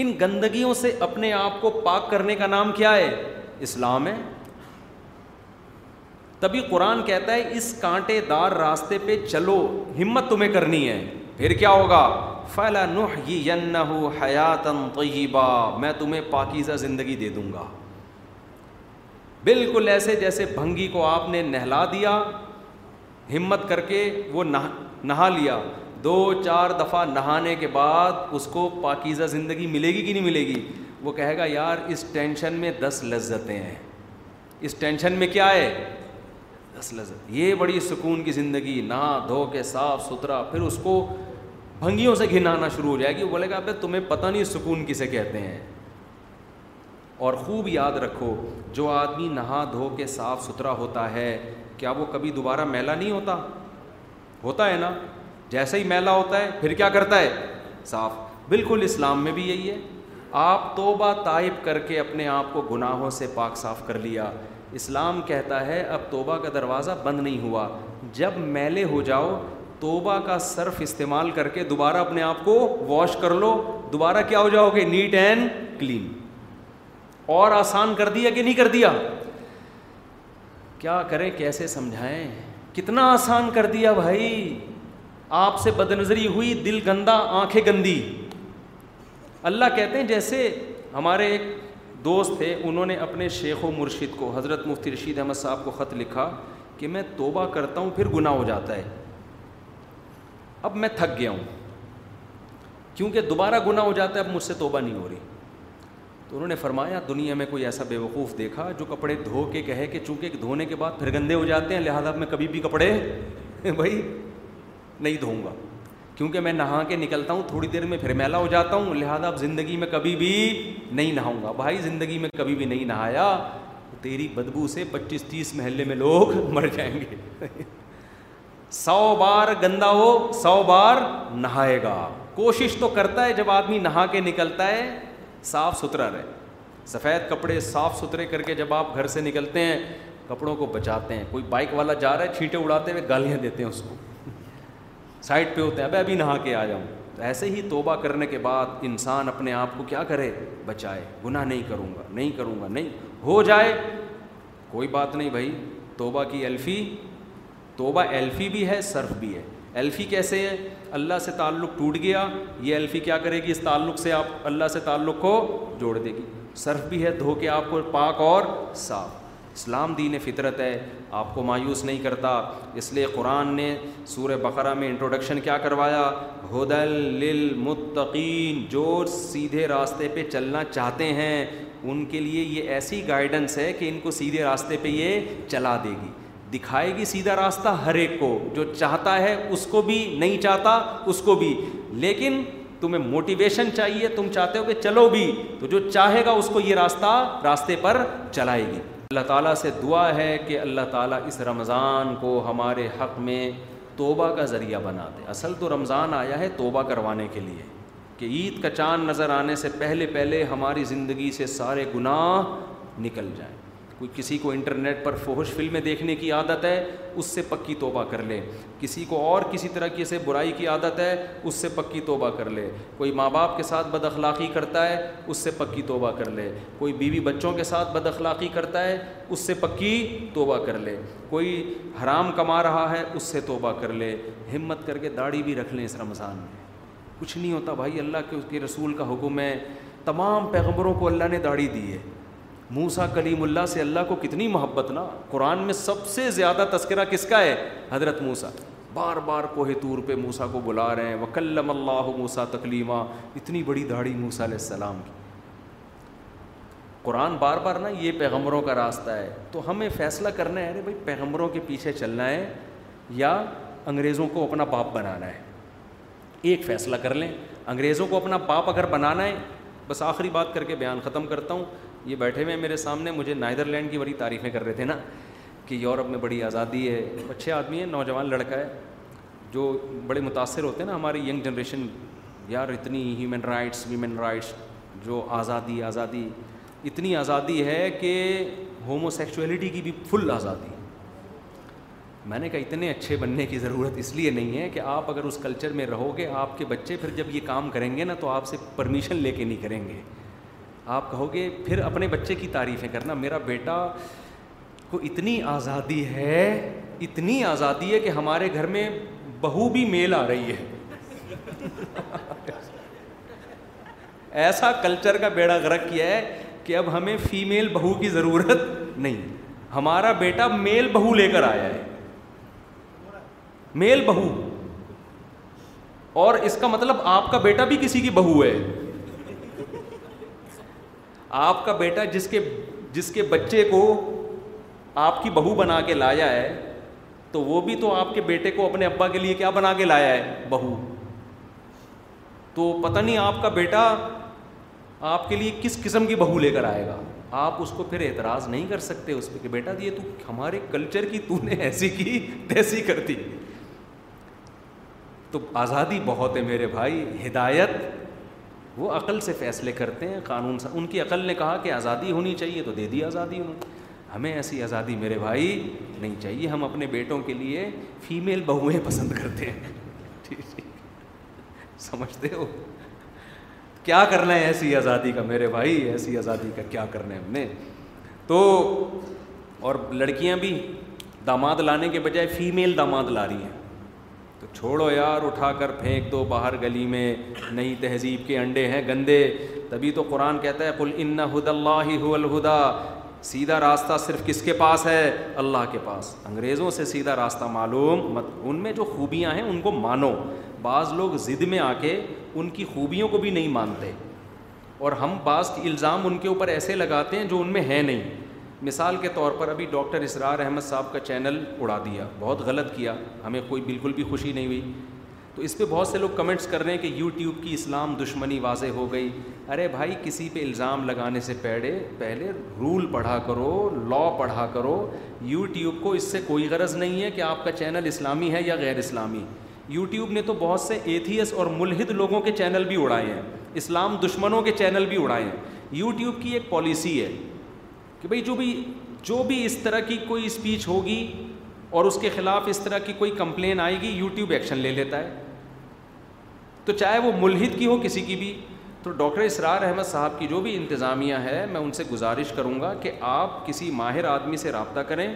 Speaker 2: ان گندگیوں سے اپنے آپ کو پاک کرنے کا نام کیا ہے اسلام ہے تبھی قرآن کہتا ہے اس کانٹے دار راستے پہ چلو ہمت تمہیں کرنی ہے پھر کیا ہوگا فلا میں تمہیں پاکیزہ زندگی دے دوں گا بالکل ایسے جیسے بھنگی کو آپ نے نہلا دیا ہمت کر کے وہ نہا لیا دو چار دفعہ نہانے کے بعد اس کو پاکیزہ زندگی ملے گی کہ نہیں ملے گی وہ کہے گا یار اس ٹینشن میں دس لذتیں ہیں اس ٹینشن میں کیا ہے لذت یہ بڑی سکون کی زندگی نہا دھو کے صاف ستھرا پھر اس کو بھنگیوں سے گھنانا شروع ہو جائے گی بولے گا تمہیں پتہ نہیں سکون کسے کہتے ہیں اور خوب یاد رکھو جو آدمی نہا دھو کے صاف ستھرا ہوتا ہے کیا وہ کبھی دوبارہ میلا نہیں ہوتا ہوتا ہے نا جیسے ہی میلا ہوتا ہے پھر کیا کرتا ہے صاف بالکل اسلام میں بھی یہی ہے آپ توبہ طائب کر کے اپنے آپ کو گناہوں سے پاک صاف کر لیا اسلام کہتا ہے اب توبہ کا دروازہ بند نہیں ہوا جب میلے ہو جاؤ توبہ کا صرف استعمال کر کے دوبارہ اپنے آپ کو واش کر لو دوبارہ کیا ہو جاؤ گے نیٹ اینڈ کلین اور آسان کر دیا کہ نہیں کر دیا کیا کریں کیسے سمجھائیں کتنا آسان کر دیا بھائی آپ سے بد نظری ہوئی دل گندا آنکھیں گندی اللہ کہتے ہیں جیسے ہمارے ایک دوست تھے انہوں نے اپنے شیخ و مرشد کو حضرت مفتی رشید احمد صاحب کو خط لکھا کہ میں توبہ کرتا ہوں پھر گناہ ہو جاتا ہے اب میں تھک گیا ہوں کیونکہ دوبارہ گناہ ہو جاتا ہے اب مجھ سے توبہ نہیں ہو رہی تو انہوں نے فرمایا دنیا میں کوئی ایسا بے وقوف دیکھا جو کپڑے دھو کے کہے کہ چونکہ دھونے کے بعد پھر گندے ہو جاتے ہیں لہذا میں کبھی بھی کپڑے *laughs* بھائی نہیں دھوؤں گا کیونکہ میں نہا کے نکلتا ہوں تھوڑی دیر میں پھر میلا ہو جاتا ہوں لہٰذا اب زندگی میں کبھی بھی نہیں نہاؤں گا بھائی زندگی میں کبھی بھی نہیں نہایا تیری بدبو سے پچیس تیس محلے میں لوگ *laughs* مر جائیں گے سو بار گندا ہو سو بار نہائے گا کوشش تو کرتا ہے جب آدمی نہا کے نکلتا ہے صاف ستھرا رہے سفید کپڑے صاف ستھرے کر کے جب آپ گھر سے نکلتے ہیں کپڑوں کو بچاتے ہیں کوئی بائک والا جا رہا ہے چھیٹے اڑاتے ہوئے گالیاں دیتے ہیں اس کو سائڈ پہ ہوتے ہیں اب ابھی نہا کے آ جاؤں تو ایسے ہی توبہ کرنے کے بعد انسان اپنے آپ کو کیا کرے بچائے گناہ نہیں کروں گا نہیں کروں گا نہیں ہو جائے کوئی بات نہیں بھائی توبہ کی ایلفی توبہ ایلفی بھی ہے صرف بھی ہے ایلفی کیسے ہے اللہ سے تعلق ٹوٹ گیا یہ ایلفی کیا کرے گی اس تعلق سے آپ اللہ سے تعلق کو جوڑ دے گی صرف بھی ہے دھو کے آپ کو پاک اور صاف اسلام دین فطرت ہے آپ کو مایوس نہیں کرتا اس لیے قرآن نے سورہ بقرہ میں انٹروڈکشن کیا کروایا ہدل للمتقین جو سیدھے راستے پہ چلنا چاہتے ہیں ان کے لیے یہ ایسی گائیڈنس ہے کہ ان کو سیدھے راستے پہ یہ چلا دے گی دکھائے گی سیدھا راستہ ہر ایک کو جو چاہتا ہے اس کو بھی نہیں چاہتا اس کو بھی لیکن تمہیں موٹیویشن چاہیے تم چاہتے ہو کہ چلو بھی تو جو چاہے گا اس کو یہ راستہ راستے پر چلائے گی اللہ تعالیٰ سے دعا ہے کہ اللہ تعالیٰ اس رمضان کو ہمارے حق میں توبہ کا ذریعہ بنا دے اصل تو رمضان آیا ہے توبہ کروانے کے لیے کہ عید کا چاند نظر آنے سے پہلے پہلے ہماری زندگی سے سارے گناہ نکل جائیں کوئی کسی کو انٹرنیٹ پر فوہش فلمیں دیکھنے کی عادت ہے اس سے پکی توبہ کر لے کسی کو اور کسی طرح کی سے برائی کی عادت ہے اس سے پکی توبہ کر لے کوئی ماں باپ کے ساتھ بد اخلاقی کرتا ہے اس سے پکی توبہ کر لے کوئی بیوی بچوں کے ساتھ بد اخلاقی کرتا ہے اس سے پکی توبہ کر لے کوئی حرام کما رہا ہے اس سے توبہ کر لے ہمت کر کے داڑھی بھی رکھ لیں اس رمضان میں کچھ نہیں ہوتا بھائی اللہ کے اس کے رسول کا حکم ہے تمام پیغمبروں کو اللہ نے داڑھی دی ہے موسا کلیم اللہ سے اللہ کو کتنی محبت نا قرآن میں سب سے زیادہ تذکرہ کس کا ہے حضرت موسا بار بار کوہ طور پہ موسا کو بلا رہے ہیں وکلم اللہ موسا تکلیمہ اتنی بڑی دھاڑی موسا علیہ السلام کی قرآن بار بار نا یہ پیغمبروں کا راستہ ہے تو ہمیں فیصلہ کرنا ہے ارے بھائی پیغمبروں کے پیچھے چلنا ہے یا انگریزوں کو اپنا باپ بنانا ہے ایک فیصلہ کر لیں انگریزوں کو اپنا باپ اگر بنانا ہے بس آخری بات کر کے بیان ختم کرتا ہوں یہ بیٹھے ہوئے میرے سامنے مجھے نیدر لینڈ کی بڑی تعریفیں کر رہے تھے نا کہ یورپ میں بڑی آزادی ہے اچھے آدمی ہیں نوجوان لڑکا ہے جو بڑے متاثر ہوتے ہیں نا ہماری ینگ جنریشن یار اتنی ہیومن رائٹس ویمن رائٹس جو آزادی آزادی اتنی آزادی ہے کہ ہومو سیکچولیٹی کی بھی فل آزادی میں نے کہا اتنے اچھے بننے کی ضرورت اس لیے نہیں ہے کہ آپ اگر اس کلچر میں رہو گے آپ کے بچے پھر جب یہ کام کریں گے نا تو آپ سے پرمیشن لے کے نہیں کریں گے آپ کہو گے پھر اپنے بچے کی تعریفیں کرنا میرا بیٹا کو اتنی آزادی ہے اتنی آزادی ہے کہ ہمارے گھر میں بہو بھی میل آ رہی ہے ایسا کلچر کا بیڑا گرک کیا ہے کہ اب ہمیں فیمیل بہو کی ضرورت نہیں ہمارا بیٹا میل بہو لے کر آیا ہے میل بہو اور اس کا مطلب آپ کا بیٹا بھی کسی کی بہو ہے آپ کا بیٹا جس کے جس کے بچے کو آپ کی بہو بنا کے لایا ہے تو وہ بھی تو آپ کے بیٹے کو اپنے ابا کے لیے کیا بنا کے لایا ہے بہو تو پتہ نہیں آپ کا بیٹا آپ کے لیے کس قسم کی بہو لے کر آئے گا آپ اس کو پھر اعتراض نہیں کر سکتے اس پہ کہ بیٹا جی، یہ تو ہمارے کلچر کی تو نے ایسی کی تیسی کر دی تو آزادی بہت ہے میرے بھائی ہدایت وہ عقل سے فیصلے کرتے ہیں قانون سے ان کی عقل نے کہا کہ آزادی ہونی چاہیے تو دے دی آزادی انہوں ہمیں ایسی آزادی میرے بھائی نہیں چاہیے ہم اپنے بیٹوں کے لیے فیمیل بہویں پسند کرتے ہیں ٹھیک سمجھتے ہو کیا کرنا ہے ایسی آزادی کا میرے بھائی ایسی آزادی کا کیا کرنا ہے ہم نے تو اور لڑکیاں بھی داماد لانے کے بجائے فیمیل داماد لا رہی ہیں تو چھوڑو یار اٹھا کر پھینک دو باہر گلی میں نئی تہذیب کے انڈے ہیں گندے تبھی تو قرآن کہتا ہے کل ان ہد اللہ ہو الہدا سیدھا راستہ صرف کس کے پاس ہے اللہ کے پاس انگریزوں سے سیدھا راستہ معلوم مت ان میں جو خوبیاں ہیں ان کو مانو بعض لوگ ضد میں آ کے ان کی خوبیوں کو بھی نہیں مانتے اور ہم بعض الزام ان کے اوپر ایسے لگاتے ہیں جو ان میں ہے نہیں مثال کے طور پر ابھی ڈاکٹر اسرار احمد صاحب کا چینل اڑا دیا بہت غلط کیا ہمیں کوئی بالکل بھی خوشی نہیں ہوئی تو اس پہ بہت سے لوگ کمنٹس کر رہے ہیں کہ یوٹیوب کی اسلام دشمنی واضح ہو گئی ارے بھائی کسی پہ الزام لگانے سے پہلے پہلے رول پڑھا کرو لا پڑھا کرو یوٹیوب کو اس سے کوئی غرض نہیں ہے کہ آپ کا چینل اسلامی ہے یا غیر اسلامی یوٹیوب نے تو بہت سے ایتھیس اور ملحد لوگوں کے چینل بھی اڑائے ہیں اسلام دشمنوں کے چینل بھی اڑائے ہیں یوٹیوب کی ایک پالیسی ہے کہ بھائی جو بھی جو بھی اس طرح کی کوئی اسپیچ ہوگی اور اس کے خلاف اس طرح کی کوئی کمپلین آئے گی یوٹیوب ایکشن لے لیتا ہے تو چاہے وہ ملحد کی ہو کسی کی بھی تو ڈاکٹر اسرار احمد صاحب کی جو بھی انتظامیہ ہے میں ان سے گزارش کروں گا کہ آپ کسی ماہر آدمی سے رابطہ کریں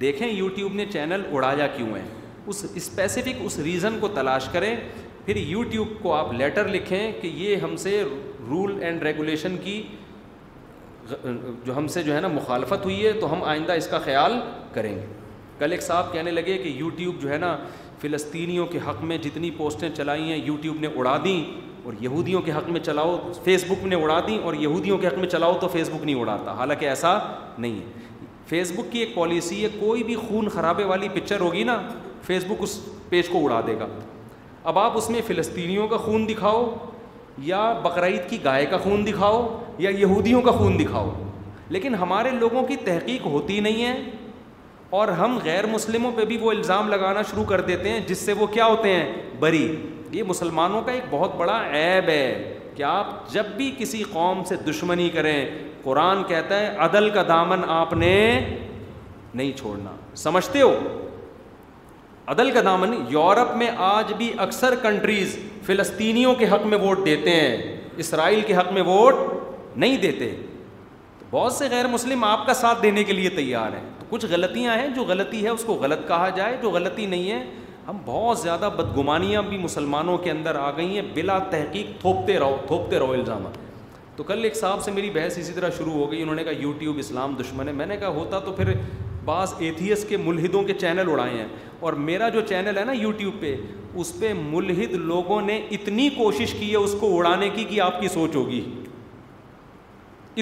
Speaker 2: دیکھیں یوٹیوب نے چینل اڑایا کیوں ہے اس اسپیسیفک اس ریزن کو تلاش کریں پھر یوٹیوب کو آپ لیٹر لکھیں کہ یہ ہم سے رول اینڈ ریگولیشن کی جو ہم سے جو ہے نا مخالفت ہوئی ہے تو ہم آئندہ اس کا خیال کریں گے کل ایک صاحب کہنے لگے کہ یوٹیوب جو ہے نا فلسطینیوں کے حق میں جتنی پوسٹیں چلائی ہیں یوٹیوب نے اڑا دیں اور یہودیوں کے حق میں چلاؤ فیس بک نے اڑا دیں اور یہودیوں کے حق میں چلاؤ تو فیس بک نہیں اڑاتا حالانکہ ایسا نہیں ہے فیس بک کی ایک پالیسی ہے کوئی بھی خون خرابے والی پکچر ہوگی نا فیس بک اس پیج کو اڑا دے گا اب آپ اس میں فلسطینیوں کا خون دکھاؤ یا بقرعید کی گائے کا خون دکھاؤ یا یہودیوں کا خون دکھاؤ لیکن ہمارے لوگوں کی تحقیق ہوتی نہیں ہے اور ہم غیر مسلموں پہ بھی وہ الزام لگانا شروع کر دیتے ہیں جس سے وہ کیا ہوتے ہیں بری یہ مسلمانوں کا ایک بہت بڑا عیب ہے کہ آپ جب بھی کسی قوم سے دشمنی کریں قرآن کہتا ہے عدل کا دامن آپ نے نہیں چھوڑنا سمجھتے ہو عدل کا دامن یورپ میں آج بھی اکثر کنٹریز فلسطینیوں کے حق میں ووٹ دیتے ہیں اسرائیل کے حق میں ووٹ نہیں دیتے تو بہت سے غیر مسلم آپ کا ساتھ دینے کے لیے تیار ہیں تو کچھ غلطیاں ہیں جو غلطی ہے اس کو غلط کہا جائے جو غلطی نہیں ہے ہم بہت زیادہ بدگمانیاں بھی مسلمانوں کے اندر آ گئی ہیں بلا تحقیق تھوپتے رہو تھوپتے رہو الزامات تو کل ایک صاحب سے میری بحث اسی طرح شروع ہو گئی انہوں نے کہا یوٹیوب اسلام دشمن ہے میں نے کہا ہوتا تو پھر بعض ایتھیس کے ملحدوں کے چینل اڑائے ہیں اور میرا جو چینل ہے نا یوٹیوب پہ اس پہ ملحد لوگوں نے اتنی کوشش کی ہے اس کو اڑانے کی کہ آپ کی سوچ ہوگی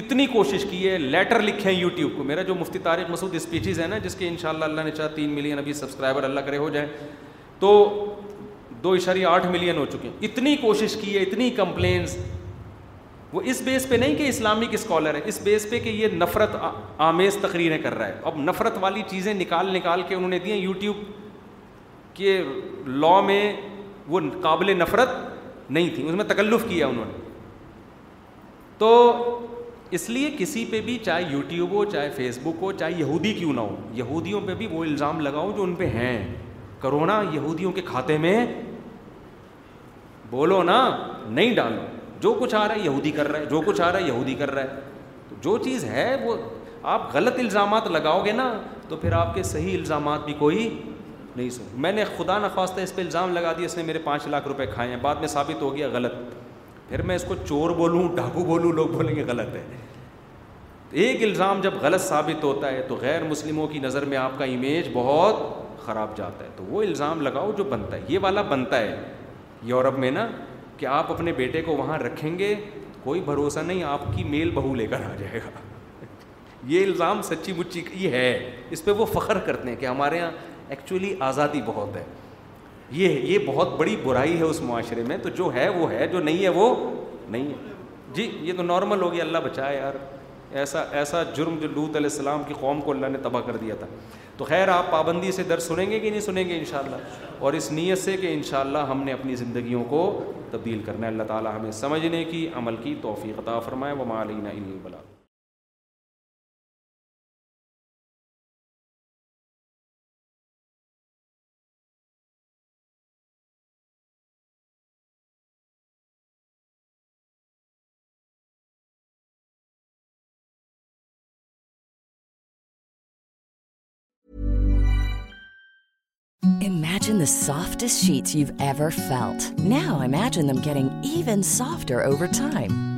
Speaker 2: اتنی کوشش کی ہے لیٹر لکھے ہیں یوٹیوب کو میرا جو مفتی طارق مسعود اسپیچز ہیں نا جس کے انشاءاللہ اللہ اللہ نے چاہا تین ملین ابھی سبسکرائبر اللہ کرے ہو جائیں تو دو اشاریہ آٹھ ملین ہو چکے ہیں اتنی کوشش کی ہے اتنی کمپلینس وہ اس بیس پہ نہیں کہ اسلامک اسکالر ہے اس بیس پہ کہ یہ نفرت آمیز تقریریں کر رہا ہے اب نفرت والی چیزیں نکال نکال کے انہوں نے دی ہیں یوٹیوب کے لاء میں وہ قابل نفرت نہیں تھی اس میں تکلف کیا انہوں نے تو اس لیے کسی پہ بھی چاہے یوٹیوب ہو چاہے فیس بک ہو چاہے یہودی کیوں نہ ہو یہودیوں پہ بھی وہ الزام لگاؤں جو ان پہ ہیں کرونا یہودیوں کے کھاتے میں بولو نا نہیں ڈالو جو کچھ آ رہا ہے یہودی کر رہا ہے جو کچھ آ رہا ہے یہودی کر رہا ہے تو جو چیز ہے وہ آپ غلط الزامات لگاؤ گے نا تو پھر آپ کے صحیح الزامات بھی کوئی نہیں سن میں نے خدا نخواستہ اس پہ الزام لگا دیا اس نے میرے پانچ لاکھ روپے کھائے ہیں بعد میں ثابت ہو گیا غلط پھر میں اس کو چور بولوں ڈاکو بولوں لوگ بولیں گے غلط ہے ایک الزام جب غلط ثابت ہوتا ہے تو غیر مسلموں کی نظر میں آپ کا امیج بہت خراب جاتا ہے تو وہ الزام لگاؤ جو بنتا ہے یہ والا بنتا ہے یورپ میں نا کہ آپ اپنے بیٹے کو وہاں رکھیں گے کوئی بھروسہ نہیں آپ کی میل بہو لے کر آ جائے گا یہ الزام سچی مچی کی ہے اس پہ وہ فخر کرتے ہیں کہ ہمارے یہاں ایکچولی آزادی بہت ہے یہ یہ بہت بڑی برائی ہے اس معاشرے میں تو جو ہے وہ ہے جو نہیں ہے وہ نہیں ہے جی یہ تو نارمل ہو گیا اللہ بچائے یار ایسا ایسا جرم جو لوت علیہ السلام کی قوم کو اللہ نے تباہ کر دیا تھا تو خیر آپ پابندی سے درج سنیں گے کہ نہیں سنیں گے انشاءاللہ اور اس نیت سے کہ انشاءاللہ ہم نے اپنی زندگیوں کو تبدیل کرنا اللہ تعالیٰ ہمیں سمجھنے کی عمل کی توفیق عطا فرمائے و مالینہ
Speaker 3: البلا The softest sheets you've ever felt. Now imagine them getting even softer over time.